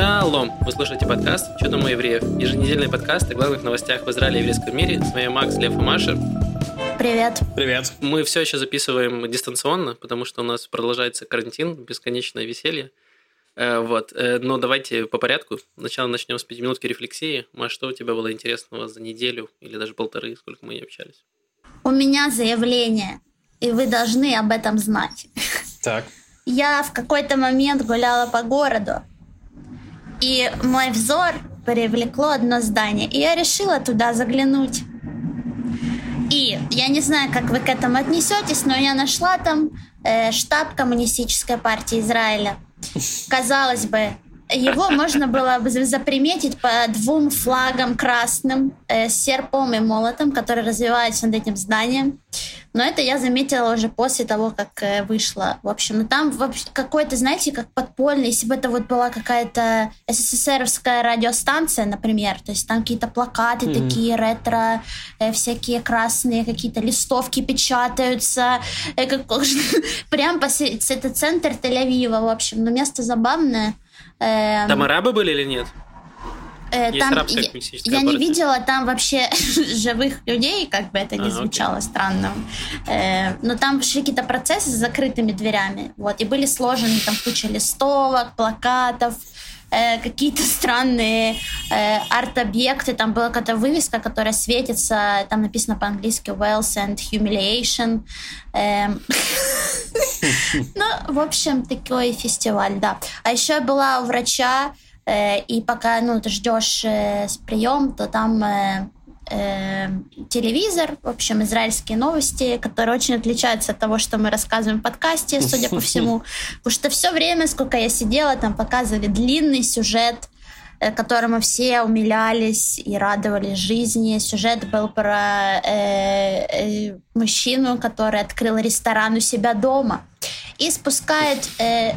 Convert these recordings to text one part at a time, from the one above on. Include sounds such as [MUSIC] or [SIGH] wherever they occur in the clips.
Шалом! Вы слушаете подкаст «Что там у евреев?» Еженедельный подкаст о главных новостях в Израиле и еврейском мире. С вами Макс, Лев и Маша. Привет. Привет. Мы все еще записываем дистанционно, потому что у нас продолжается карантин, бесконечное веселье. Э, вот. Э, но давайте по порядку. Сначала начнем с пятиминутки рефлексии. Маш, что у тебя было интересного за неделю или даже полторы, сколько мы не общались? У меня заявление, и вы должны об этом знать. Так. Я в какой-то момент гуляла по городу, и мой взор привлекло одно здание, и я решила туда заглянуть. И я не знаю, как вы к этому отнесетесь, но я нашла там э, штаб коммунистической партии Израиля. Казалось бы, его можно было бы заприметить по двум флагам красным э, с серпом и молотом, которые развиваются над этим зданием. Но это я заметила уже после того, как э, вышла. В общем, ну там какой-то, знаете, как подпольный, если бы это вот была какая-то СССРовская радиостанция, например, то есть там какие-то плакаты mm-hmm. такие ретро, э, всякие красные, какие-то листовки печатаются, э, как, [LAUGHS] прям посередине, это центр Тель-Авива, в общем, но место забавное. Э, там арабы были или нет? Э, там, я, я не видела там вообще [LAUGHS] живых людей, как бы это ни а, звучало окей. странно. Э, но там шли какие-то процессы с закрытыми дверями. Вот, и были сложены там куча листовок, плакатов, э, какие-то странные э, арт-объекты. Там была какая-то вывеска, которая светится, там написано по-английски Wealth and Humiliation. Э, [LAUGHS] ну, в общем, такой фестиваль, да. А еще была у врача, Э, и пока ну, ты ждешь э, прием, то там э, телевизор, в общем, израильские новости, которые очень отличаются от того, что мы рассказываем в подкасте, судя по [LAUGHS] всему. Потому что все время, сколько я сидела, там показывали длинный сюжет, которому все умилялись и радовались жизни. Сюжет был про э, э, мужчину, который открыл ресторан у себя дома и спускает, э,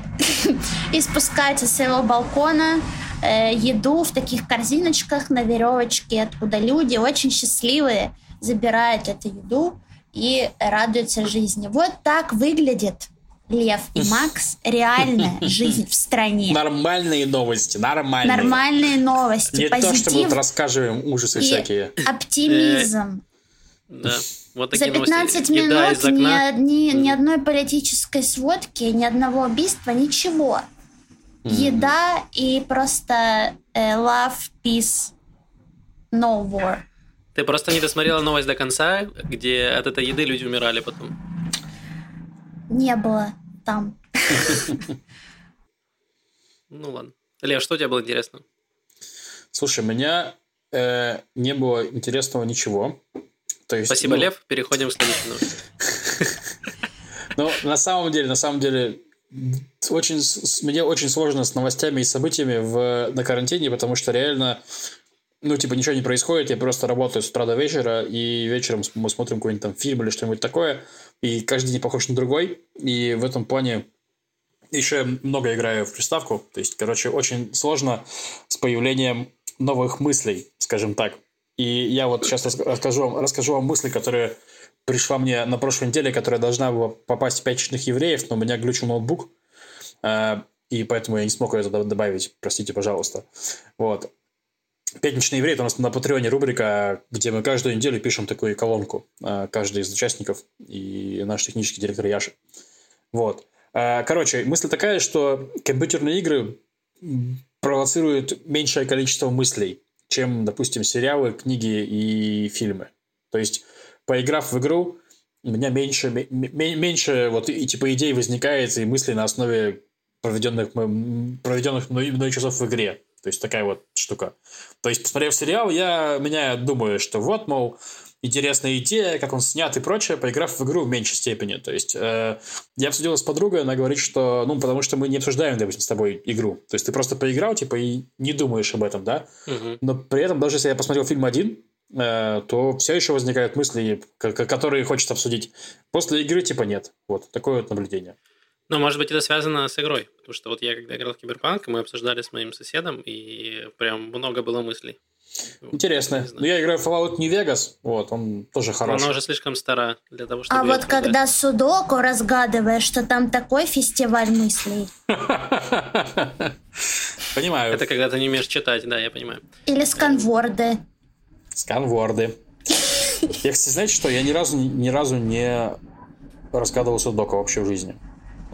[COUGHS] и спускается с своего балкона э, еду в таких корзиночках на веревочке, откуда люди очень счастливые забирают эту еду и радуются жизни. Вот так выглядит Лев и Макс реальная [LAUGHS] жизнь в стране. Нормальные новости, нормальные. Нормальные новости, Не позитив то, что мы рассказываем ужасы и всякие. оптимизм. Да. Вот За 15 минут ни, ни, ни одной политической сводки, ни одного убийства, ничего. Mm-hmm. Еда и просто э, love, peace, no war. Ты просто не досмотрела новость до конца, где от этой еды люди умирали потом. Не было там. [LAUGHS] Ну ладно. Лев, что у тебя было интересно? Слушай, у меня э, не было интересного ничего. То есть, Спасибо, ну... Лев. Переходим к следующей новости. [LAUGHS] Ну, на самом деле, на самом деле, очень, мне очень сложно с новостями и событиями в, на карантине, потому что реально, ну, типа, ничего не происходит, я просто работаю с утра до вечера, и вечером мы смотрим какой-нибудь там фильм или что-нибудь такое, и каждый день похож на другой, и в этом плане еще много играю в приставку, то есть, короче, очень сложно с появлением новых мыслей, скажем так. И я вот сейчас расскажу вам, расскажу вам мысли, которые пришла мне на прошлой неделе, которая должна была попасть в пятничных евреев, но у меня глючил ноутбук, и поэтому я не смог ее туда добавить. Простите, пожалуйста. Вот. Пятничный еврей – это у нас на Патреоне рубрика, где мы каждую неделю пишем такую колонку, э, каждый из участников и наш технический директор Яша. Вот. Э, короче, мысль такая, что компьютерные игры провоцируют меньшее количество мыслей, чем, допустим, сериалы, книги и фильмы. То есть поиграв в игру, у меня меньше, меньше вот и типа идей возникает и мыслей на основе проведенных, проведенных мной, мной часов в игре. То есть такая вот штука. То есть, посмотрев сериал, я меня думаю, что вот, мол, интересная идея, как он снят и прочее, поиграв в игру в меньшей степени. То есть, э, я обсудил с подругой, она говорит, что, ну, потому что мы не обсуждаем, допустим, с тобой игру. То есть, ты просто поиграл, типа, и не думаешь об этом, да? Угу. Но при этом, даже если я посмотрел фильм один, Э, то все еще возникают мысли, которые хочется обсудить. После игры типа нет. Вот такое вот наблюдение. Ну, может быть, это связано с игрой. Потому что вот я, когда играл в Киберпанк, мы обсуждали с моим соседом, и прям много было мыслей. Интересно. Ну, я играю в Fallout New Vegas, вот, он тоже хороший. Она уже слишком стара для того, чтобы... А вот когда Судоку разгадываешь, что там такой фестиваль мыслей. [LAUGHS] Понимаю. Это когда ты не умеешь читать, да, я понимаю. Или сканворды. Сканворды. [LAUGHS] Я, кстати, знаете что? Я ни разу, ни разу не раскладывал судоку вообще в жизни.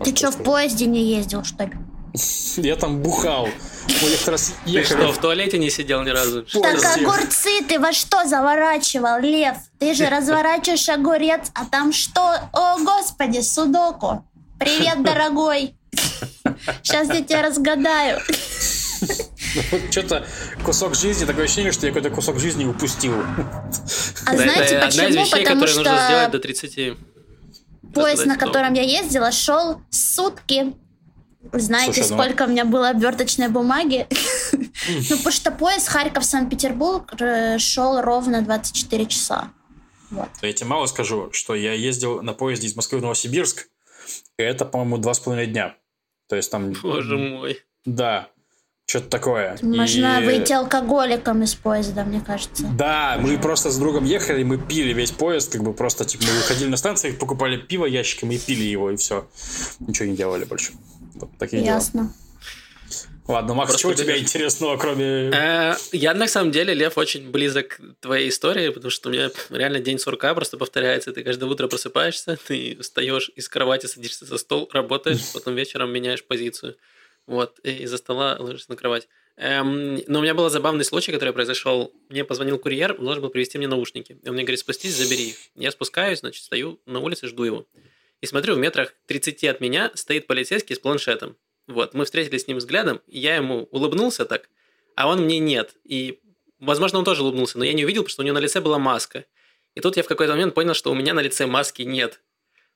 Ты что, в поезде не ездил, что ли? [LAUGHS] Я там бухал. Ты что, в туалете не сидел ни разу? Так огурцы ты во что заворачивал, Лев? Ты же [LAUGHS] разворачиваешь огурец, а там что? О, господи, судоку. Привет, [LAUGHS] дорогой. Сейчас я тебя разгадаю. Что-то кусок жизни, такое ощущение, что я какой-то кусок жизни упустил. А знаете это одна из почему? вещей, Потому которые нужно сделать что до 30. Поезд, на котором я ездила, шел сутки. Знаете, Слушай, ну- сколько у меня было оберточной бумаги? [LAUGHS] Ну, потому что поезд Харьков-Санкт-Петербург э, шел ровно 24 часа. Я тебе мало скажу, что я ездил на поезде из Москвы в Новосибирск, и это, по-моему, два с половиной дня. То есть там... Боже мой. Да, что-то такое. Можно И- выйти алкоголиком из поезда, мне кажется. Да, мы просто с другом ехали, мы пили весь поезд, как бы просто, типа, мы выходили на станции, покупали пиво ящиками и пили его, и все. Ничего не делали больше. Вот такие дела. Ясно. Ладно, Макс, Просто что у тебя интересного, кроме... Э, Я на самом деле, Лев, очень близок к твоей истории, потому что у меня реально день сурка просто повторяется. Ты каждое утро просыпаешься, ты встаешь из кровати, садишься за стол, работаешь, потом вечером меняешь позицию. Вот, и из-за стола ложишься на кровать. Эм, но у меня был забавный случай, который произошел. Мне позвонил курьер, он должен был привезти мне наушники. И он мне говорит, спустись, забери их. Я спускаюсь, значит, стою на улице, жду его. И смотрю, в метрах 30 от меня стоит полицейский с планшетом. Вот, мы встретились с ним взглядом, и я ему улыбнулся так, а он мне нет. И, возможно, он тоже улыбнулся, но я не увидел, потому что у него на лице была маска. И тут я в какой-то момент понял, что у меня на лице маски нет.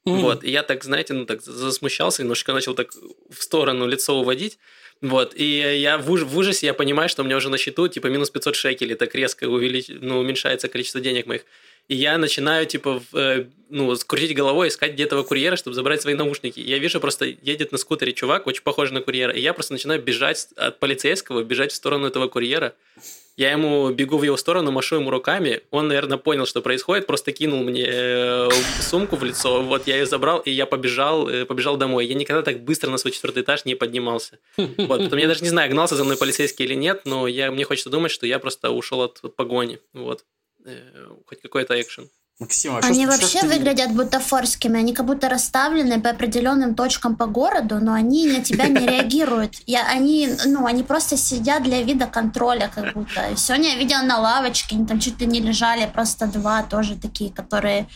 М. Вот, и я так, знаете, ну так засмущался, немножко начал так в сторону лицо уводить. Вот, и я в, уж- в ужасе, я понимаю, что у меня уже на счету, типа, минус 500 шекелей, так резко увелич... ну, уменьшается количество денег моих. И я начинаю, типа, в, э, ну, скрутить головой, искать где этого курьера, чтобы забрать свои наушники. Я вижу, просто едет на скутере чувак, очень похожий на курьера, и я просто начинаю бежать от полицейского, бежать в сторону этого курьера. Я ему бегу в его сторону, машу ему руками. Он, наверное, понял, что происходит, просто кинул мне э, сумку в лицо. Вот я ее забрал, и я побежал, э, побежал домой. Я никогда так быстро на свой четвертый этаж не поднимался. Вот, потом я даже не знаю, гнался за мной полицейский или нет, но я, мне хочется думать, что я просто ушел от погони. Вот. Э, хоть какой-то экшен. Максим, а Они ж- что вообще ты- выглядят бутафорскими, они как будто расставлены по определенным точкам по городу, но они на тебя не [LAUGHS] реагируют. Я, они, ну, они просто сидят для вида контроля, как будто. Сегодня я видела на лавочке, они там чуть ли не лежали, просто два тоже такие, которые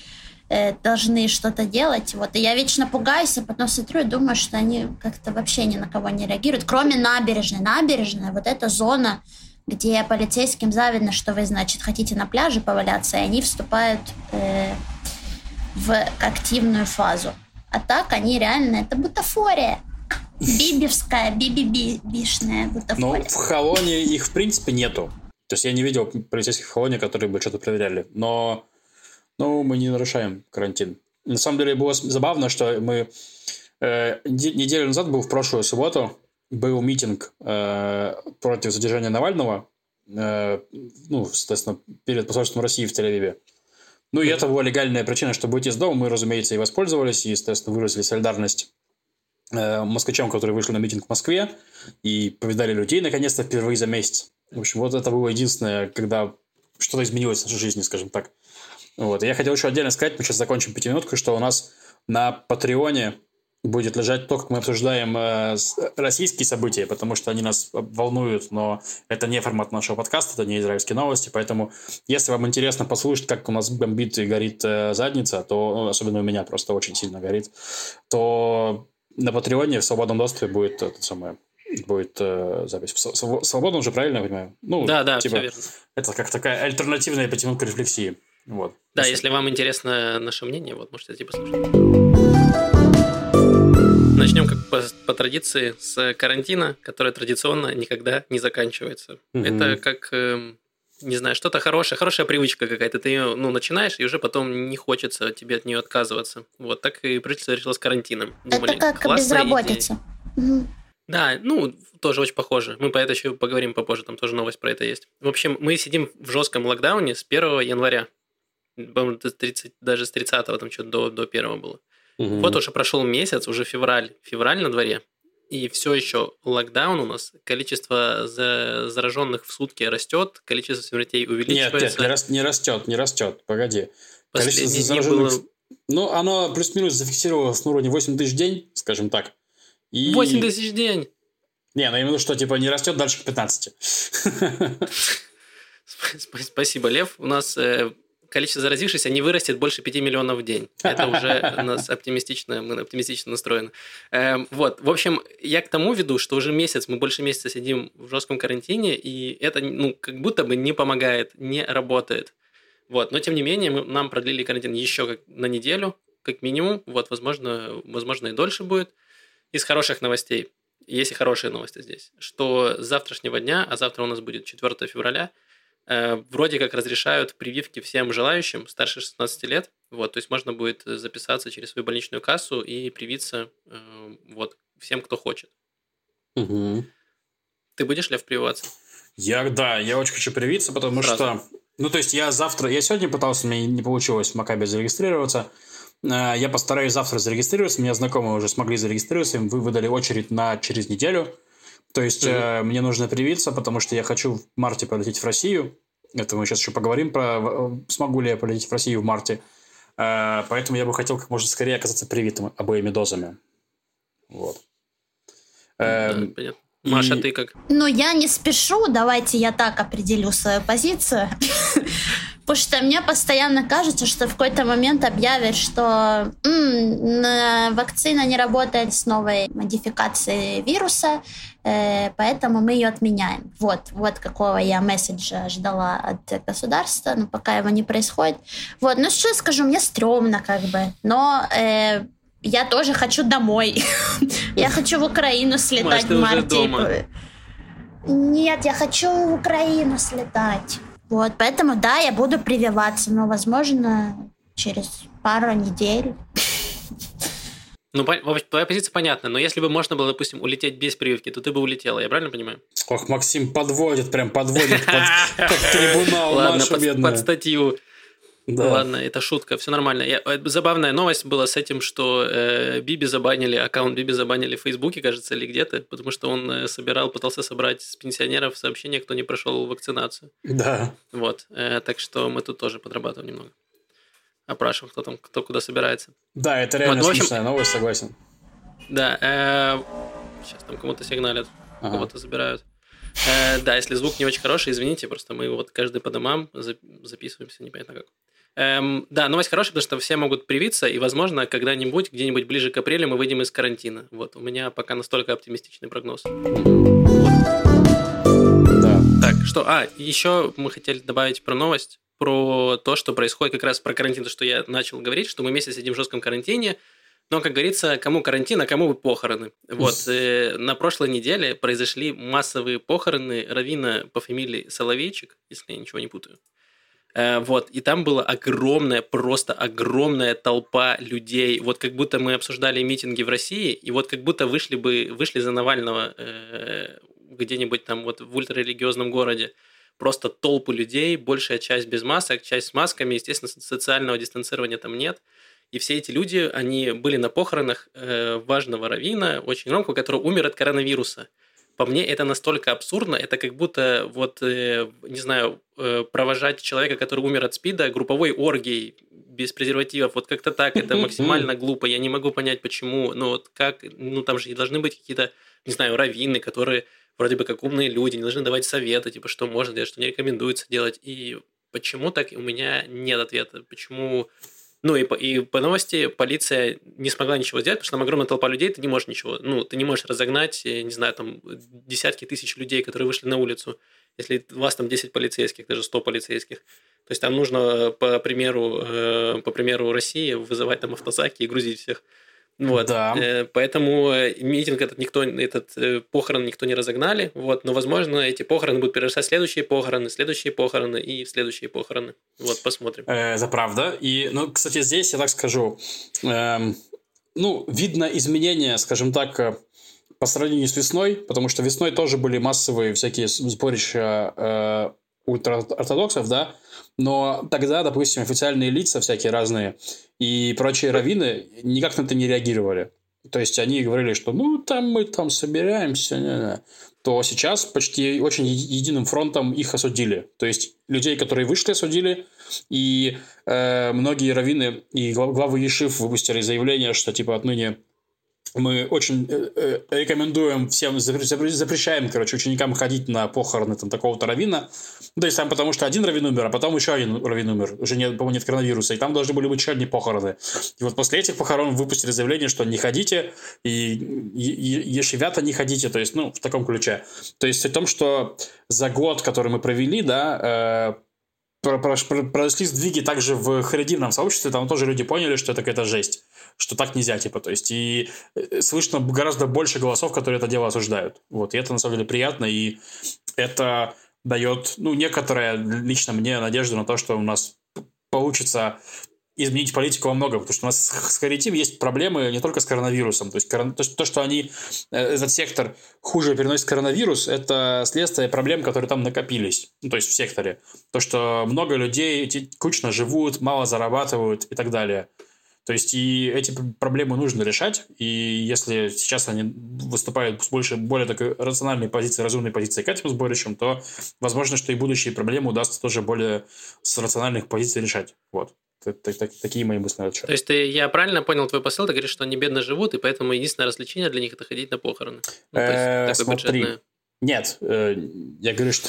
э, должны что-то делать. Вот. И я вечно пугаюсь, а потом смотрю и думаю, что они как-то вообще ни на кого не реагируют, кроме набережной. Набережная, вот эта зона, где полицейским завидно, что вы, значит, хотите на пляже поваляться, и они вступают э, в активную фазу. А так они реально, это бутафория. Бибевская, биби-бишная Ну, бутафория. в Холоне их, в принципе, нету. То есть я не видел полицейских в Холоне, которые бы что-то проверяли. Но ну, мы не нарушаем карантин. На самом деле было забавно, что мы э, неде- неделю назад был в прошлую субботу, был митинг э, против задержания Навального, э, ну, соответственно, перед посольством России в Тель-Авиве. Ну, и это была легальная причина, чтобы уйти из дома. Мы, разумеется, и воспользовались, и, естественно, выразили солидарность э, москвичам, которые вышли на митинг в Москве и повидали людей, наконец-то, впервые за месяц. В общем, вот это было единственное, когда что-то изменилось в нашей жизни, скажем так. Вот. И я хотел еще отдельно сказать, мы сейчас закончим пятиминутку, что у нас на Патреоне будет лежать то, как мы обсуждаем э, российские события, потому что они нас волнуют, но это не формат нашего подкаста, это не израильские новости, поэтому если вам интересно послушать, как у нас бомбит и горит э, задница, то, ну, особенно у меня просто очень сильно горит, то на Патреоне в свободном доступе будет это самое будет э, запись. Свободно уже, правильно я понимаю? Ну, Да, да, типа, все верно. Это как такая альтернативная пятиминутка рефлексии. Вот. Да, Если- если вам интересно наше мнение, вот можете идти послушать. Начнем, как по, по традиции, с карантина, который традиционно никогда не заканчивается. Мгм. Это как, эм, не знаю, что-то хорошее, хорошая привычка какая-то. Ты ее ну, начинаешь, и уже потом не хочется тебе от нее отказываться. Вот так и правительство решило с карантином. Думали, это как классная идея. безработица. Мгм. Да, ну, тоже очень похоже. Мы по это еще поговорим попозже, там тоже новость про это есть. В общем, мы сидим в жестком локдауне с 1 января. По-моему, до 30, даже с 30 там что-то до, до 1 было. Мгм. Вот уже прошел месяц, уже февраль. Февраль на дворе. и все еще локдаун у нас, количество зараженных в сутки растет, количество смертей увеличивается. Нет, нет, не, растет, не растет, погоди. количество зараженных... Было... Ну, оно плюс-минус зафиксировалось на уровне 8 тысяч в день, скажем так. И... 8 тысяч в день? Не, ну именно что, типа, не растет дальше к 15. [LAUGHS] Спасибо, Лев. У нас э, количество заразившихся не вырастет больше 5 миллионов в день. Это уже у [LAUGHS] нас оптимистично, мы оптимистично настроены. Эм, вот, в общем, я к тому веду, что уже месяц, мы больше месяца сидим в жестком карантине, и это, ну, как будто бы не помогает, не работает. Вот, но тем не менее, мы, нам продлили карантин еще как на неделю, как минимум. Вот, возможно, возможно и дольше будет. Из хороших новостей, есть и хорошие новости здесь, что с завтрашнего дня, а завтра у нас будет 4 февраля, вроде как разрешают прививки всем желающим старше 16 лет. Вот, то есть можно будет записаться через свою больничную кассу и привиться э, вот, всем, кто хочет. Угу. Ты будешь, Лев, прививаться? Я, да, я очень хочу привиться, потому Сразу. что... Ну, то есть я завтра... Я сегодня пытался, у меня не получилось в Макабе зарегистрироваться. Э, я постараюсь завтра зарегистрироваться. Меня знакомые уже смогли зарегистрироваться. Им вы выдали очередь на через неделю. То есть mm-hmm. э, мне нужно привиться, потому что я хочу в марте полететь в Россию. Это мы сейчас еще поговорим про э, смогу ли я полететь в Россию в марте. Э, поэтому я бы хотел как можно скорее оказаться привитым обоими дозами. Вот. Да, эм, понятно. Маша, и... ты как? Ну, я не спешу, давайте я так определю свою позицию. [LAUGHS] Потому что мне постоянно кажется, что в какой-то момент объявят, что м-м, вакцина не работает с новой модификацией вируса, э, поэтому мы ее отменяем. Вот, вот какого я месседжа ждала от государства, но пока его не происходит. Вот, ну что я скажу, мне стрёмно как бы, но э, я тоже хочу домой. [LAUGHS] Я хочу в Украину слетать в марте. Нет, я хочу в Украину слетать. Вот, поэтому, да, я буду прививаться, но, возможно, через пару недель. Ну, твоя позиция понятна, но если бы можно было, допустим, улететь без прививки, то ты бы улетела, я правильно понимаю? Ох, Максим подводит, прям подводит под, [LAUGHS] трибунал Ладно, под статью. Да. Ладно, это шутка, все нормально. Я, э, забавная новость была с этим, что э, Биби забанили, аккаунт Биби забанили в Фейсбуке, кажется, или где-то, потому что он э, собирал, пытался собрать с пенсионеров сообщения, кто не прошел вакцинацию. Да. Вот, э, так что мы тут тоже подрабатываем немного. Опрашиваем, кто там, кто куда собирается. Да, это реально вот, смешная общем, новость, согласен. Да, э, сейчас там кому-то сигналят, ага. кого-то забирают. Э, да, если звук не очень хороший, извините, просто мы вот каждый по домам записываемся, непонятно как. Эм, да, новость хорошая, потому что все могут привиться, и, возможно, когда-нибудь, где-нибудь ближе к апрелю мы выйдем из карантина. Вот, у меня пока настолько оптимистичный прогноз. Да. Так, что, а, еще мы хотели добавить про новость, про то, что происходит как раз про карантин, то, что я начал говорить, что мы месяц сидим в жестком карантине, но, как говорится, кому карантин, а кому похороны. Вот, э, на прошлой неделе произошли массовые похороны Равина по фамилии Соловейчик, если я ничего не путаю. Э, вот, и там была огромная, просто огромная толпа людей. Вот как будто мы обсуждали митинги в России, и вот как будто вышли бы, вышли за Навального э, где-нибудь там вот в ультрарелигиозном городе. Просто толпу людей, большая часть без масок, часть с масками, естественно, социального дистанцирования там нет. И все эти люди, они были на похоронах э, важного равина, очень громкого, который умер от коронавируса по мне это настолько абсурдно, это как будто вот, э, не знаю, э, провожать человека, который умер от СПИДа, групповой оргией без презервативов, вот как-то так, это [LAUGHS] максимально глупо, я не могу понять, почему, ну вот как, ну там же должны быть какие-то, не знаю, раввины, которые вроде бы как умные люди, не должны давать советы, типа, что можно делать, что не рекомендуется делать, и почему так у меня нет ответа, почему ну и по, и по новости полиция не смогла ничего сделать, потому что там огромная толпа людей, ты не можешь ничего, ну, ты не можешь разогнать, не знаю, там десятки тысяч людей, которые вышли на улицу, если у вас там 10 полицейских, даже 100 полицейских. То есть там нужно, по примеру, э, по примеру России, вызывать там автозаки и грузить всех. Вот. Да. Э, поэтому э, митинг этот никто, этот э, похорон никто не разогнали. Вот. Но, возможно, эти похороны будут перерастать в следующие похороны, следующие похороны и следующие похороны. Вот, посмотрим. Это правда. И, ну, кстати, здесь я так скажу. Эм, ну, видно изменения, скажем так, по сравнению с весной, потому что весной тоже были массовые всякие сборища э, ультраортодоксов, да, но тогда, допустим, официальные лица всякие разные и прочие раввины никак на это не реагировали. то есть они говорили, что ну там мы там собираемся, не -не", то сейчас почти очень единым фронтом их осудили. То есть людей, которые вышли, осудили, и э, многие раввины и главы Ешив выпустили заявление, что типа отныне мы очень э, э, рекомендуем всем, запрещаем, короче, ученикам ходить на похороны там, такого-то равина. Ну, то есть там потому что один равин умер, а потом еще один равин умер. Уже нет, по-моему, нет коронавируса. И там должны были быть еще одни похороны. И вот после этих похорон выпустили заявление, что не ходите, и, и, и ешевята не ходите. То есть, ну, в таком ключе. То есть, о том, что за год, который мы провели, да, э, произошли сдвиги также в харидимном сообществе, там тоже люди поняли, что это какая-то жесть что так нельзя, типа, то есть, и э, слышно гораздо больше голосов, которые это дело осуждают. Вот, и это, на самом деле, приятно, и это дает, ну, некоторая, лично мне, надежду на то, что у нас получится изменить политику во многом, потому что у нас с Харитим есть проблемы не только с коронавирусом. То есть то, что они, э, этот сектор хуже переносит коронавирус, это следствие проблем, которые там накопились, ну, то есть в секторе. То, что много людей кучно живут, мало зарабатывают и так далее. То есть и эти проблемы нужно решать, и если сейчас они выступают с больше, более такой рациональной позиции, разумной позиции к этим сборищам, то возможно, что и будущие проблемы удастся тоже более с рациональных позиций решать. Вот. Такие мои мысли на То есть ты, я правильно понял твой посыл, ты говоришь, что они бедно живут, и поэтому единственное развлечение для них это ходить на похороны. Ну, э, смотри. Нет, э, я говорю, что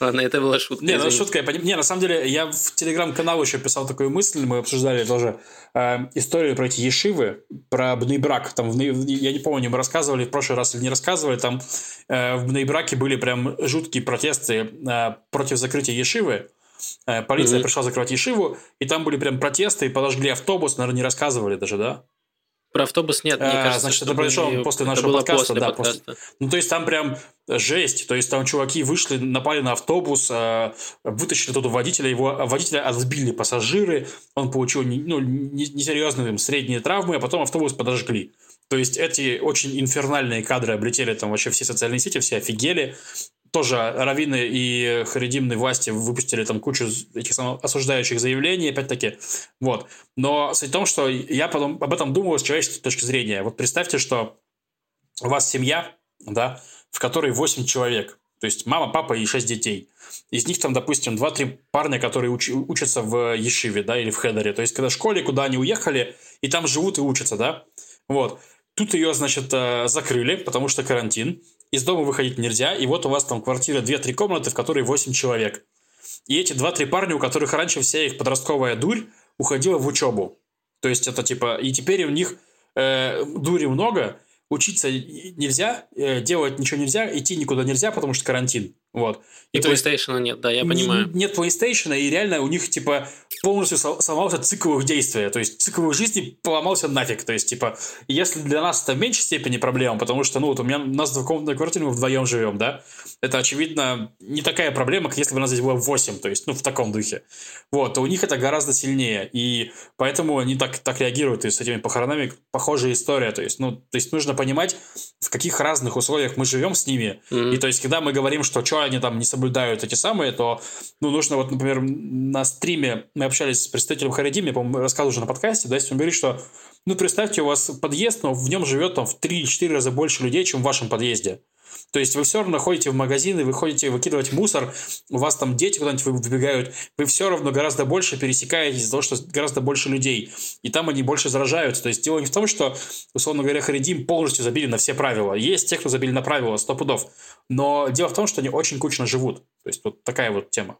Ладно, это была шутка. Не, ну шутка, я поним... Не, на самом деле, я в телеграм-канал еще писал такую мысль, мы обсуждали тоже э, историю про эти ешивы, про Бнейбрак. Там, в, я не помню, мы рассказывали в прошлый раз или не рассказывали, там э, в Бнейбраке были прям жуткие протесты э, против закрытия ешивы. Э, полиция mm-hmm. пришла закрывать ешиву, и там были прям протесты, и подожгли автобус, наверное, не рассказывали даже, да? Про автобус нет, мне а, кажется. Значит, это произошло не... после нашего было подкаста. После да, подкаста. После... Ну, то есть там прям жесть. То есть там чуваки вышли, напали на автобус, а, вытащили туда водителя, его водителя отбили пассажиры, он получил ну, несерьезные средние травмы, а потом автобус подожгли. То есть эти очень инфернальные кадры облетели там вообще все социальные сети, все офигели тоже раввины и харидимные власти выпустили там кучу этих самых осуждающих заявлений, опять-таки, вот. Но суть в том, что я потом об этом думал с человеческой точки зрения. Вот представьте, что у вас семья, да, в которой 8 человек, то есть мама, папа и 6 детей. Из них там, допустим, 2-3 парня, которые уч- учатся в Ешиве, да, или в Хедере. То есть, когда в школе, куда они уехали, и там живут и учатся, да. Вот. Тут ее, значит, э, закрыли, потому что карантин из дома выходить нельзя, и вот у вас там квартира 2-3 комнаты, в которой 8 человек. И эти 2-3 парня, у которых раньше вся их подростковая дурь уходила в учебу. То есть это типа... И теперь у них э, дури много, учиться нельзя, э, делать ничего нельзя, идти никуда нельзя, потому что карантин. Вот. И, и PlayStation нет, да, я понимаю. Нет PlayStation, и реально у них, типа, полностью сломался цикл их действия. То есть, цикл их жизни поломался нафиг. То есть, типа, если для нас это в меньшей степени проблема, потому что, ну, вот у меня у нас двухкомнатная квартира, мы вдвоем живем, да, это, очевидно, не такая проблема, как если бы у нас здесь было 8, то есть, ну, в таком духе. Вот, то у них это гораздо сильнее, и поэтому они так, так реагируют, и с этими похоронами похожая история, то есть, ну, то есть, нужно понимать, в каких разных условиях мы живем с ними, mm-hmm. и то есть, когда мы говорим, что что они там не соблюдают эти самые, то, ну, нужно вот, например, на стриме мы общались с представителем Харидим, по-моему, рассказывал уже на подкасте, да, если он говорит, что, ну, представьте, у вас подъезд, но в нем живет там в 3-4 раза больше людей, чем в вашем подъезде. То есть вы все равно ходите в магазины, вы ходите выкидывать мусор, у вас там дети куда-нибудь выбегают, вы все равно гораздо больше пересекаетесь из-за того, что гораздо больше людей, и там они больше заражаются. То есть дело не в том, что, условно говоря, Харидим полностью забили на все правила. Есть те, кто забили на правила, сто пудов. Но дело в том, что они очень кучно живут. То есть вот такая вот тема.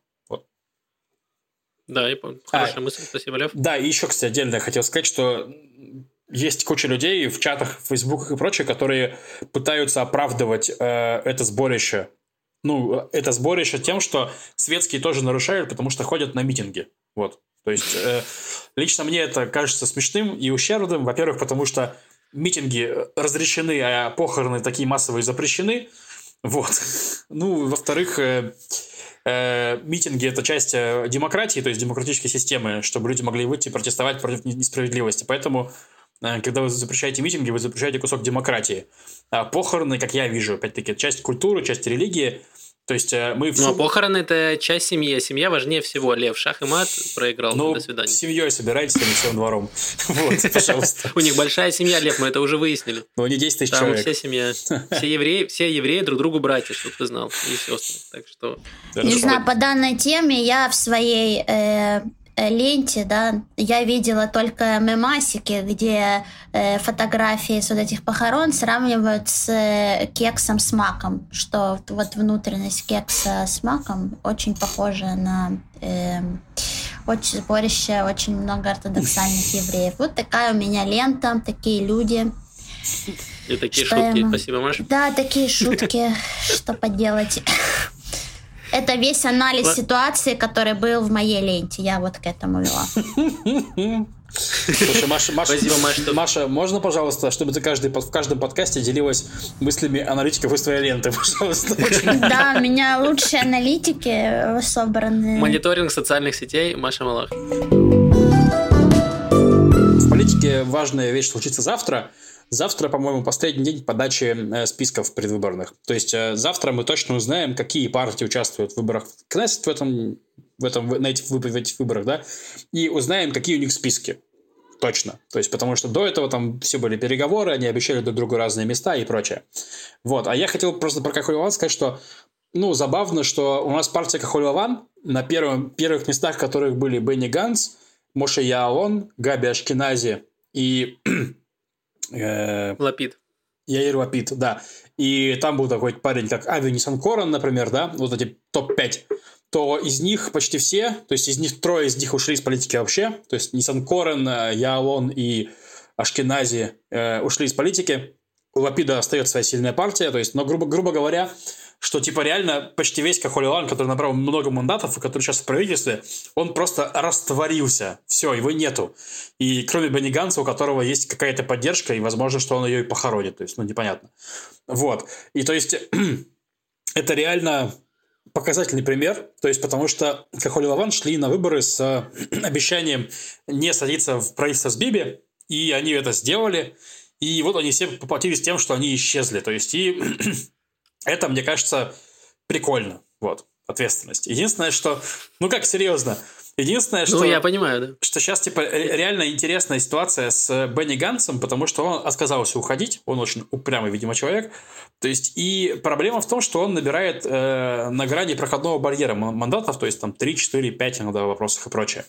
Да, я. Хорошая а, мысль, спасибо, Лев. Да, и еще, кстати, отдельно я хотел сказать, что есть куча людей в чатах, в фейсбуках и прочее, которые пытаются оправдывать э, это сборище. Ну, это сборище тем, что светские тоже нарушают, потому что ходят на митинги. Вот. То есть, э, лично мне это кажется смешным и ущербным. Во-первых, потому что митинги разрешены, а похороны такие массовые запрещены. Вот. [LAUGHS] Ну, во-вторых, э, э, митинги – это часть э, демократии, то есть демократической системы, чтобы люди могли выйти и протестовать против несправедливости. Поэтому Э, когда вы запрещаете митинги, вы запрещаете кусок демократии. А похороны, как я вижу, опять-таки, часть культуры, часть религии. То есть э, мы... Ну, а похороны – это часть семьи, а семья важнее всего. Лев, шах и мат проиграл, ну, до свидания. с семьей собирайтесь, а не всем двором. [LAUGHS] Вот, пожалуйста. [LAUGHS] У них большая семья, Лев, мы это уже выяснили. Ну, они 10 тысяч человек. Там вся семья. [LAUGHS] Все евреи, все евреи друг другу братья, чтобы ты знал, и сестры. Так что... Не знаю, по данной теме я в своей э, Э, ленте, да, я видела только мемасики, где э, фотографии с вот этих похорон сравнивают с э, кексом с маком, что вот внутренность кекса с маком очень похожа на э, очень сборище, очень много ортодоксальных евреев. Вот такая у меня лента, такие люди. И такие шутки. Ему... Спасибо, Маша. Да, такие шутки. Что поделать. Это весь анализ ситуации, который был в моей ленте. Я вот к этому вела. Слушай, Маша, Маша, Спасибо, Маша, Маша, можно, пожалуйста, чтобы ты каждый, в каждом подкасте делилась мыслями аналитиков из твоей ленты, [LAUGHS] пожалуйста. Да, у меня лучшие аналитики собраны. Мониторинг социальных сетей Маша Малах. В политике важная вещь случится завтра – Завтра, по-моему, последний день подачи э, списков предвыборных. То есть э, завтра мы точно узнаем, какие партии участвуют в выборах в Кнессет в этом, в этом, на этих, в этих выборах, да, и узнаем, какие у них списки. Точно. То есть, потому что до этого там все были переговоры, они обещали друг другу разные места и прочее. Вот. А я хотел просто про Кахоль сказать, что ну, забавно, что у нас партия Кахоль на первом, первых местах, которых были Бенни Ганс, Моше Яалон, Габи Ашкинази и Э, Лапид. Яир Лапид, да. И там был такой парень, как Ави Нисанкоран, например, да, вот эти топ-5 то из них почти все, то есть из них трое из них ушли из политики вообще, то есть Нисанкорен, э, Яалон и Ашкенази э, ушли из политики. У Лапида остается своя сильная партия, то есть, но грубо, грубо говоря, что типа реально почти весь Кахолилан, который набрал много мандатов, и который сейчас в правительстве, он просто растворился. Все, его нету. И кроме Бенни Ганса, у которого есть какая-то поддержка, и возможно, что он ее и похоронит. То есть, ну, непонятно. Вот. И то есть, [CLEARS THROAT] это реально показательный пример, то есть потому что Кахоли Лаван шли на выборы с [CLEARS THROAT] обещанием не садиться в правительство с Биби, и они это сделали, и вот они все поплатились тем, что они исчезли, то есть и [CLEARS THROAT] это, мне кажется, прикольно. Вот, ответственность. Единственное, что... Ну как, серьезно. Единственное, ну, что... Ну, я понимаю, да. Что сейчас, типа, реально интересная ситуация с Бенни Гансом, потому что он отказался уходить. Он очень упрямый, видимо, человек. То есть, и проблема в том, что он набирает э, на грани проходного барьера мандатов, то есть, там, 3, 4, 5 иногда в вопросах и прочее.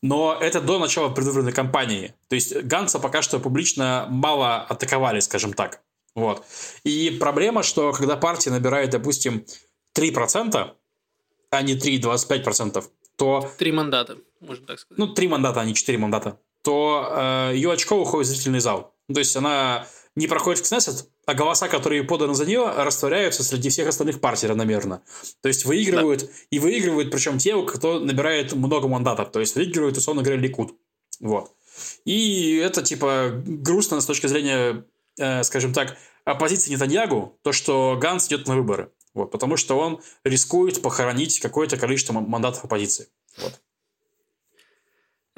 Но это до начала предвыборной кампании. То есть, Ганса пока что публично мало атаковали, скажем так. Вот. И проблема, что когда партия набирает, допустим, 3%, а не 3,25%, то... Три мандата, можно так сказать. Ну, три мандата, а не четыре мандата. То э, ее очко уходит в зрительный зал. Ну, то есть она не проходит в Кнессет, а голоса, которые поданы за нее, растворяются среди всех остальных партий равномерно. То есть выигрывают, да. и выигрывают, причем те, кто набирает много мандатов. То есть выигрывают, условно говоря, Ликуд. Вот. И это, типа, грустно с точки зрения, э, скажем так, оппозиции Нетаньягу, то, что Ганс идет на выборы. Вот, потому что он рискует похоронить какое-то количество мандатов оппозиции. Вот.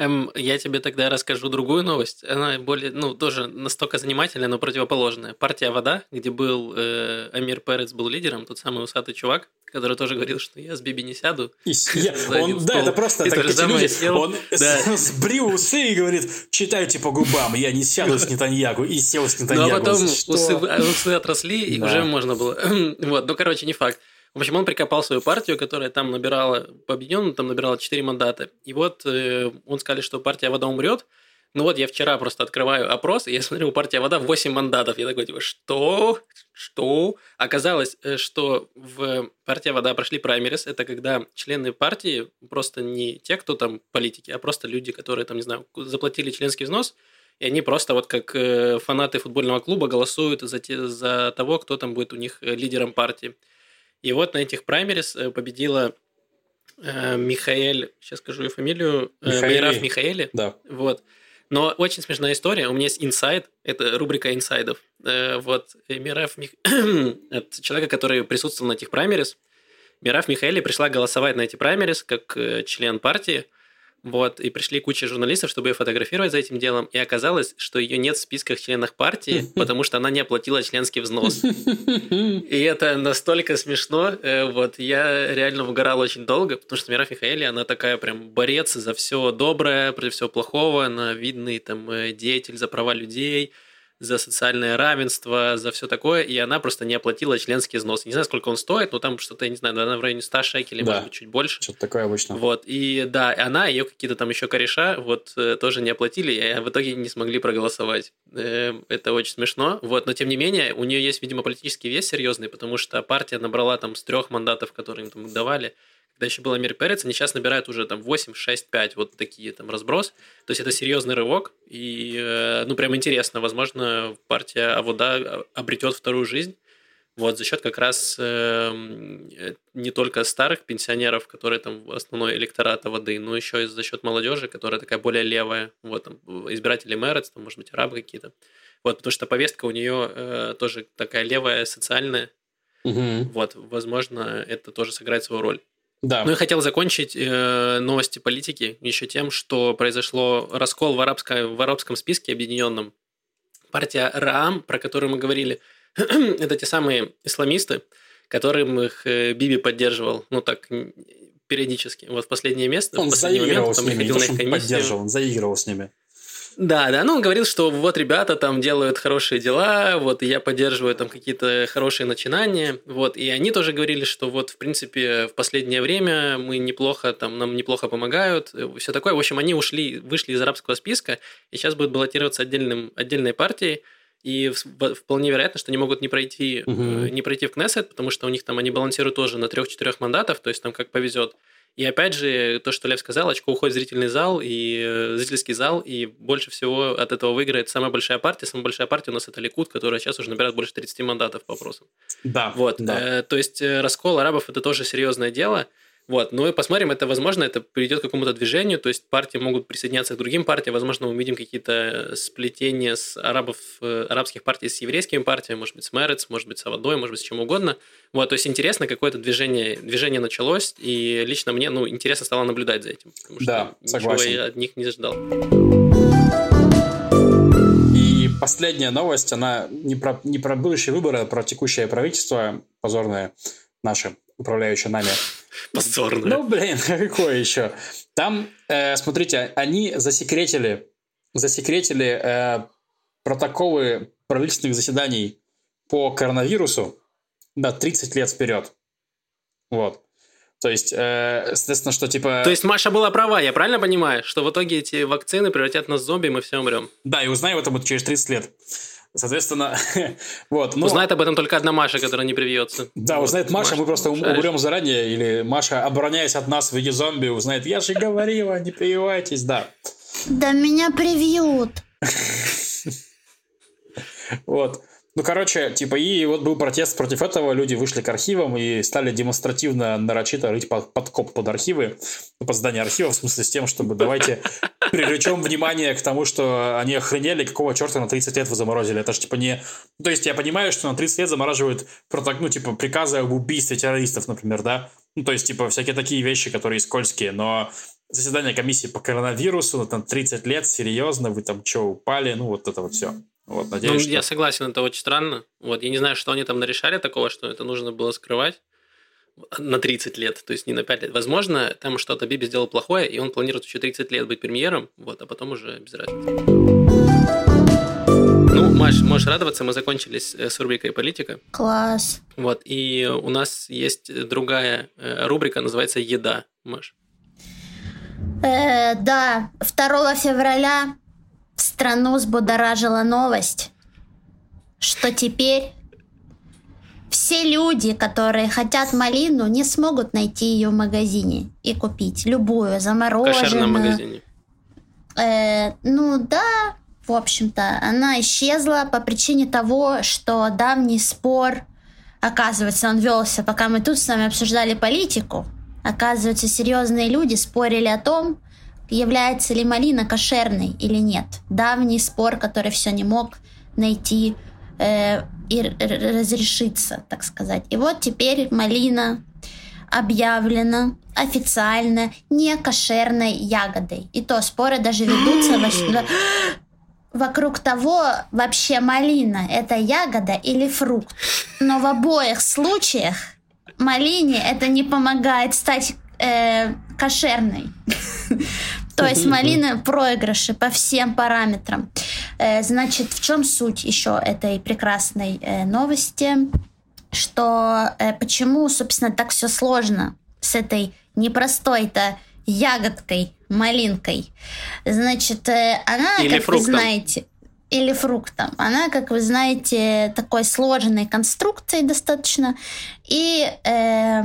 Эм, я тебе тогда расскажу другую новость. Она более, ну, тоже настолько занимательная, но противоположная. Партия «Вода», где был э, Амир Перец был лидером, тот самый усатый чувак, который тоже говорил, что я с Биби не сяду. И, [LAUGHS] я, он, да, это просто так, эти люди, сел, он да. сбрил усы и говорит, читайте по губам, я не сяду с Нетаньягу, и сел с Нетаньягу. Ну, а потом усы, усы отросли, и да. уже можно было. [CLEARS THROAT] вот, ну, короче, не факт. В общем, он прикопал свою партию, которая там набирала, победенную, там набирала 4 мандата. И вот э, он сказали, что партия «Вода» умрет. Ну вот я вчера просто открываю опрос, и я смотрю, у партии «Вода» 8 мандатов. Я такой, типа, что? Что? Оказалось, э, что в партия «Вода» прошли праймерис. Это когда члены партии, просто не те, кто там политики, а просто люди, которые там, не знаю, заплатили членский взнос, и они просто вот как э, фанаты футбольного клуба голосуют за, те, за того, кто там будет у них э, лидером партии. И вот на этих праймерис победила Михаэль, сейчас скажу ее фамилию, э, Мейраф Михаэли. Да. Вот. Но очень смешная история. У меня есть инсайд, это рубрика инсайдов. Э, вот Мираф Мих... [CLEARS THROAT] от человека, который присутствовал на этих праймерис. Мираф Михаэли пришла голосовать на эти праймерис как э, член партии. Вот, и пришли куча журналистов, чтобы ее фотографировать за этим делом, и оказалось, что ее нет в списках членов партии, [LAUGHS] потому что она не оплатила членский взнос. [LAUGHS] И это настолько смешно, э, вот, я реально угорал очень долго, потому что Мира Михаэли, она такая прям борец за все доброе, против всего плохого, она видный там э, деятель за права людей, за социальное равенство, за все такое, и она просто не оплатила членский взнос. Не знаю, сколько он стоит, но там что-то, я не знаю, наверное, в районе 100 шекелей, да. может быть, чуть больше. Что-то такое обычно. Вот, и да, она, ее какие-то там еще кореша вот э, тоже не оплатили, и в итоге не смогли проголосовать. Эм, это очень смешно, вот, но тем не менее, у нее есть, видимо, политический вес серьезный, потому что партия набрала там с трех мандатов, которые им там давали, когда еще был Амир Перец, они сейчас набирают уже там 8, 6, 5, вот такие там разброс. То есть это серьезный рывок, и э, ну прям интересно, возможно, партия Авода обретет вторую жизнь. Вот, за счет как раз э, не только старых пенсионеров, которые там основной электорат воды, но еще и за счет молодежи, которая такая более левая, вот, там, избиратели Мэрец, там, может быть, арабы какие-то. Вот, потому что повестка у нее э, тоже такая левая, социальная. Угу. Вот, возможно, это тоже сыграет свою роль. Да. Ну и хотел закончить э, новости политики еще тем, что произошло раскол в, арабско, в арабском списке объединенном. Партия Раам, про которую мы говорили, [CLEARS THROAT] это те самые исламисты, которым их э, Биби поддерживал, ну так, периодически. Вот в последнее место, он в последний момент, с ними, не то, что он поддерживал, он заигрывал с ними. Да, да, ну он говорил, что вот ребята там делают хорошие дела, вот и я поддерживаю там какие-то хорошие начинания, вот, и они тоже говорили, что вот в принципе в последнее время мы неплохо там, нам неплохо помогают, все такое. В общем, они ушли, вышли из арабского списка и сейчас будут баллотироваться отдельным, отдельной партией. И вполне вероятно, что они могут не пройти, угу. не пройти в Кнессет, потому что у них там они балансируют тоже на трех-четырех мандатов, то есть там как повезет. И опять же, то, что Лев сказал, очко уходит в зрительный зал и э, зрительский зал, и больше всего от этого выиграет самая большая партия. Самая большая партия у нас это Ликут, которая сейчас уже набирает больше 30 мандатов по опросам. Да. Вот. Да. Э, то есть э, раскол арабов это тоже серьезное дело. Вот, ну и посмотрим, это возможно, это приведет к какому-то движению, то есть партии могут присоединяться к другим партиям, возможно, мы увидим какие-то сплетения с арабов, э, арабских партий с еврейскими партиями, может быть, с Мерец, может быть, с Авадой, может быть, с чем угодно. Вот, то есть интересно, какое-то движение, движение началось, и лично мне, ну, интересно стало наблюдать за этим, потому да, что согласен. я от них не ждал. И последняя новость, она не про, не про будущие выборы, а про текущее правительство позорное наше, управляющее нами. [LAUGHS] Позорно. Ну, блин, [LAUGHS] какое еще? Там, э, смотрите, они засекретили, засекретили э, протоколы правительственных заседаний по коронавирусу на 30 лет вперед. Вот. То есть, э, соответственно, что типа... То есть Маша была права, я правильно понимаю, что в итоге эти вакцины превратят нас в зомби, и мы все умрем? Да, и узнаем это будет через 30 лет. Соответственно, [LAUGHS] вот. Ну, узнает об этом только одна Маша, которая не привьется. Да, вот. узнает Маша, Маша, мы просто шаришь. умрем заранее, или Маша, обороняясь от нас в виде зомби, узнает, я же говорила, не прививайтесь, да. Да меня привьют. [LAUGHS] Вот. Ну, короче, типа, и вот был протест против этого, люди вышли к архивам и стали демонстративно нарочито рыть под, подкоп под архивы, ну, под здание архива, в смысле с тем, чтобы давайте привлечем внимание к тому, что они охренели, какого черта на 30 лет вы заморозили. Это же, типа, не... Ну, то есть, я понимаю, что на 30 лет замораживают, ну, типа, приказы об убийстве террористов, например, да? Ну, то есть, типа, всякие такие вещи, которые скользкие, но заседание комиссии по коронавирусу на там 30 лет, серьезно, вы там что, упали, ну, вот это вот все. Вот, надеюсь, ну, что... Я согласен, это очень странно. Вот, я не знаю, что они там нарешали такого, что это нужно было скрывать на 30 лет, то есть не на 5 лет. Возможно, там что-то Биби сделал плохое, и он планирует еще 30 лет быть премьером, вот, а потом уже без разницы. Ну, Маш, можешь радоваться, мы закончились э, с рубрикой «Политика». Класс. Вот, и у нас есть другая э, рубрика, называется «Еда». Маш. Э, да, 2 февраля Страну взбудоражила новость, что теперь все люди, которые хотят малину, не смогут найти ее в магазине и купить любую замороженную. В кошерном магазине. Э, ну да, в общем-то, она исчезла по причине того, что давний спор, оказывается, он велся, пока мы тут с вами обсуждали политику. Оказывается, серьезные люди спорили о том, является ли малина кошерной или нет. Давний спор, который все не мог найти э, и разрешиться, так сказать. И вот теперь малина объявлена официально не кошерной ягодой. И то споры даже ведутся [GASPS] вокруг того, вообще малина – это ягода или фрукт. Но в обоих случаях малине это не помогает стать э, кошерной. [LAUGHS] То есть малина проигрыши по всем параметрам. Э, значит, в чем суть еще этой прекрасной э, новости? Что э, почему, собственно, так все сложно с этой непростой-то ягодкой, малинкой. Значит, она, Или как фруктом. вы знаете, или фруктом. Она, как вы знаете, такой сложенной конструкцией достаточно. И э,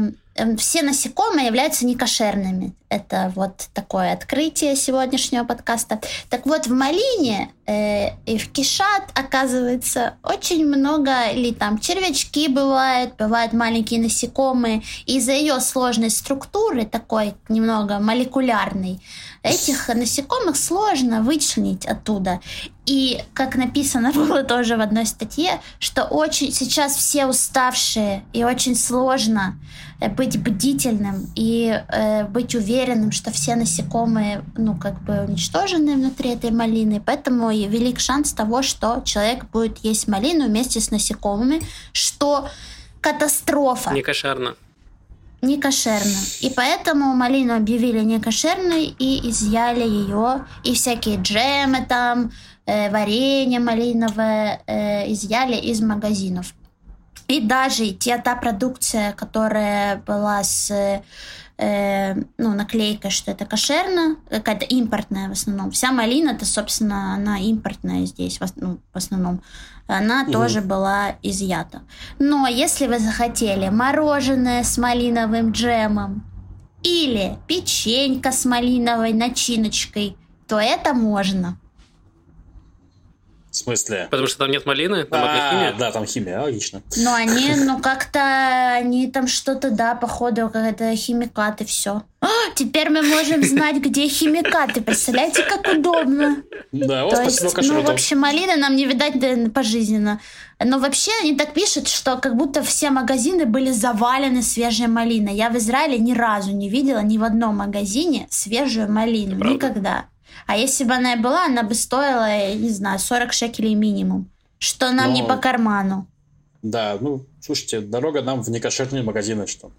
все насекомые являются некошерными. Это вот такое открытие сегодняшнего подкаста. Так вот, в малине э, и в кишат, оказывается, очень много, или там червячки бывают, бывают маленькие насекомые. Из-за ее сложной структуры, такой немного молекулярной, этих насекомых сложно вычленить оттуда. И, как написано [LAUGHS] было тоже в одной статье, что очень сейчас все уставшие и очень сложно быть бдительным и э, быть уверенным, что все насекомые, ну, как бы уничтожены внутри этой малины. Поэтому и велик шанс того, что человек будет есть малину вместе с насекомыми, что катастрофа. Не кошерно. Не кошерно. И поэтому малину объявили не кошерной и изъяли ее. И всякие джемы там, э, варенье малиновое э, изъяли из магазинов. И даже те, та продукция, которая была с э, ну, наклейкой, что это кошерно, какая-то импортная в основном. Вся малина, это, собственно, она импортная здесь, в, ну, в основном. Она угу. тоже была изъята. Но если вы захотели мороженое с малиновым джемом или печенька с малиновой начиночкой, то это можно. В смысле? Потому что там нет малины, там одна А, химия. Да, там химия, логично. Но они, ну как-то, они там что-то, да, походу, какая-то химикаты, все. теперь мы можем знать, где химикаты. Представляете, как удобно. Да, вот То спасибо есть, ну, в общем, малины нам не видать да, пожизненно. Но вообще они так пишут, что как будто все магазины были завалены свежей малиной. Я в Израиле ни разу не видела ни в одном магазине свежую малину. Никогда. А если бы она и была, она бы стоила, я не знаю, 40 шекелей минимум. Что нам не Но- по карману. Да, ну, слушайте, дорога нам в некошерные магазины, что?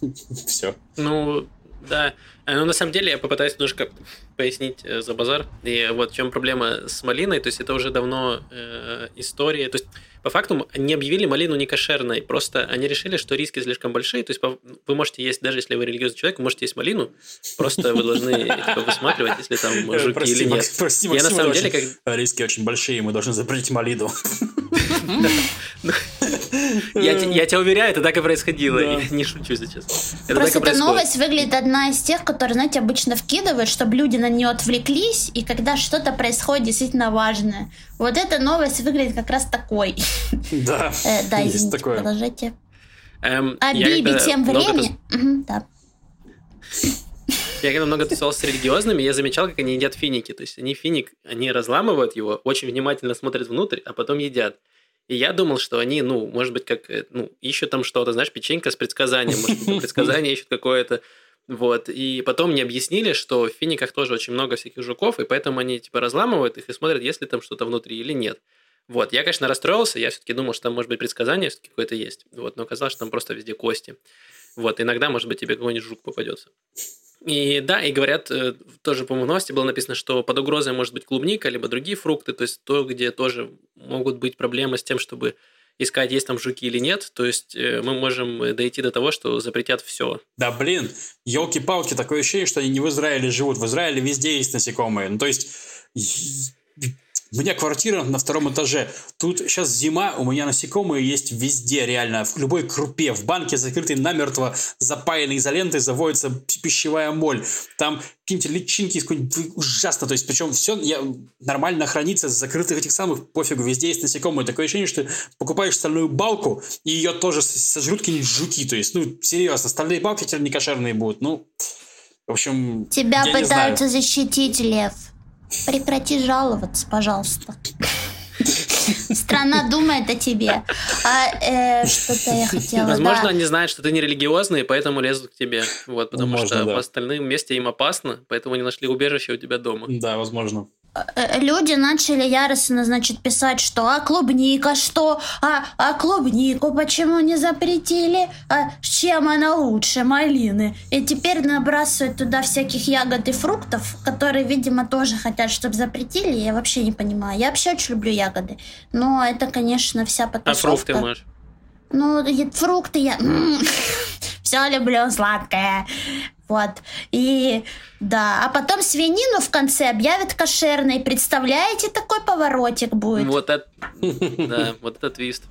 [LAUGHS] Все. Ну, да. Э, Ну, на самом деле, я попытаюсь немножко пояснить э, за базар. И вот в чем проблема с малиной. То есть, это уже давно э, история. То есть, по факту, не объявили малину не кошерной. Просто они решили, что риски слишком большие. То есть, вы можете есть, даже если вы религиозный человек, вы можете есть малину. Просто вы должны [LAUGHS] типа, высматривать, если там жуки Э, Прости, или нет. Прости, Я на самом деле, как Риски очень большие, мы должны запретить малину. [LAUGHS] Я, я тебя уверяю, это так и происходило. Да. Я не шучу сейчас. Это Просто эта новость выглядит одна из тех, которые, знаете, обычно вкидывают, чтобы люди на нее отвлеклись, и когда что-то происходит действительно важное. Вот эта новость выглядит как раз такой. [LAUGHS] Да, Э, да, извините, такое. продолжайте. Эм, А Биби тем временем... Да. Я когда много тусовался с религиозными, я замечал, как они едят финики. То есть они финик, они разламывают его, очень внимательно смотрят внутрь, а потом едят. И я думал, что они, ну, может быть, как, э, ну, ищут там что-то, знаешь, печенька с предсказанием, может быть, предсказание ищут какое-то. Вот. И потом мне объяснили, что в финиках тоже очень много всяких жуков, и поэтому они, типа, разламывают их и смотрят, есть ли там что-то внутри или нет. Вот. Я, конечно, расстроился, я все-таки думал, что там, может быть, предсказание все-таки какое-то есть. Вот. Но оказалось, что там просто везде кости. Вот. Иногда, может быть, тебе какой-нибудь жук попадется. И да, и говорят, э, тоже, по-моему, новости было написано, что под угрозой может быть клубника, либо другие фрукты, то есть то, где тоже могут быть проблемы с тем, чтобы искать, есть там жуки или нет. То есть э, мы можем э, дойти до того, что запретят все. Да блин, елки-палки, такое ощущение, что они не в Израиле живут. В Израиле везде есть насекомые. Ну, то есть, у меня квартира на втором этаже. Тут сейчас зима, у меня насекомые есть везде, реально. В любой крупе. В банке закрытой намертво, запаянной изолентой заводится пищевая моль. Там какие-нибудь личинки. Ужасно. То есть, причем все я, нормально хранится с закрытых этих самых, пофигу, везде есть насекомые. Такое ощущение, что покупаешь стальную балку, и ее тоже сожрут какие-нибудь жуки. То есть, ну, серьезно, стальные балки теперь не кошерные будут. Ну, в общем, Тебя пытаются защитить, Лев. Прекрати жаловаться, пожалуйста. Страна думает о тебе. А э, что-то я хотела. Возможно, да. они знают, что ты не религиозный, поэтому лезут к тебе. Вот, потому Можно, что да. в остальном месте им опасно, поэтому они нашли убежище у тебя дома. Да, возможно. Э, люди начали яростно, значит, писать, что а клубника что? А, а клубнику почему не запретили? А чем она лучше малины? И теперь набрасывают туда всяких ягод и фруктов, которые, видимо, тоже хотят, чтобы запретили. Я вообще не понимаю. Я вообще очень люблю ягоды. Но это, конечно, вся А потасовка. фрукты, Маш? Ну, фрукты я... [LAUGHS] Все люблю сладкое. Вот. И да. А потом свинину в конце объявят кошерной. Представляете, такой поворотик будет. Вот это, [LAUGHS] да, вот это твист.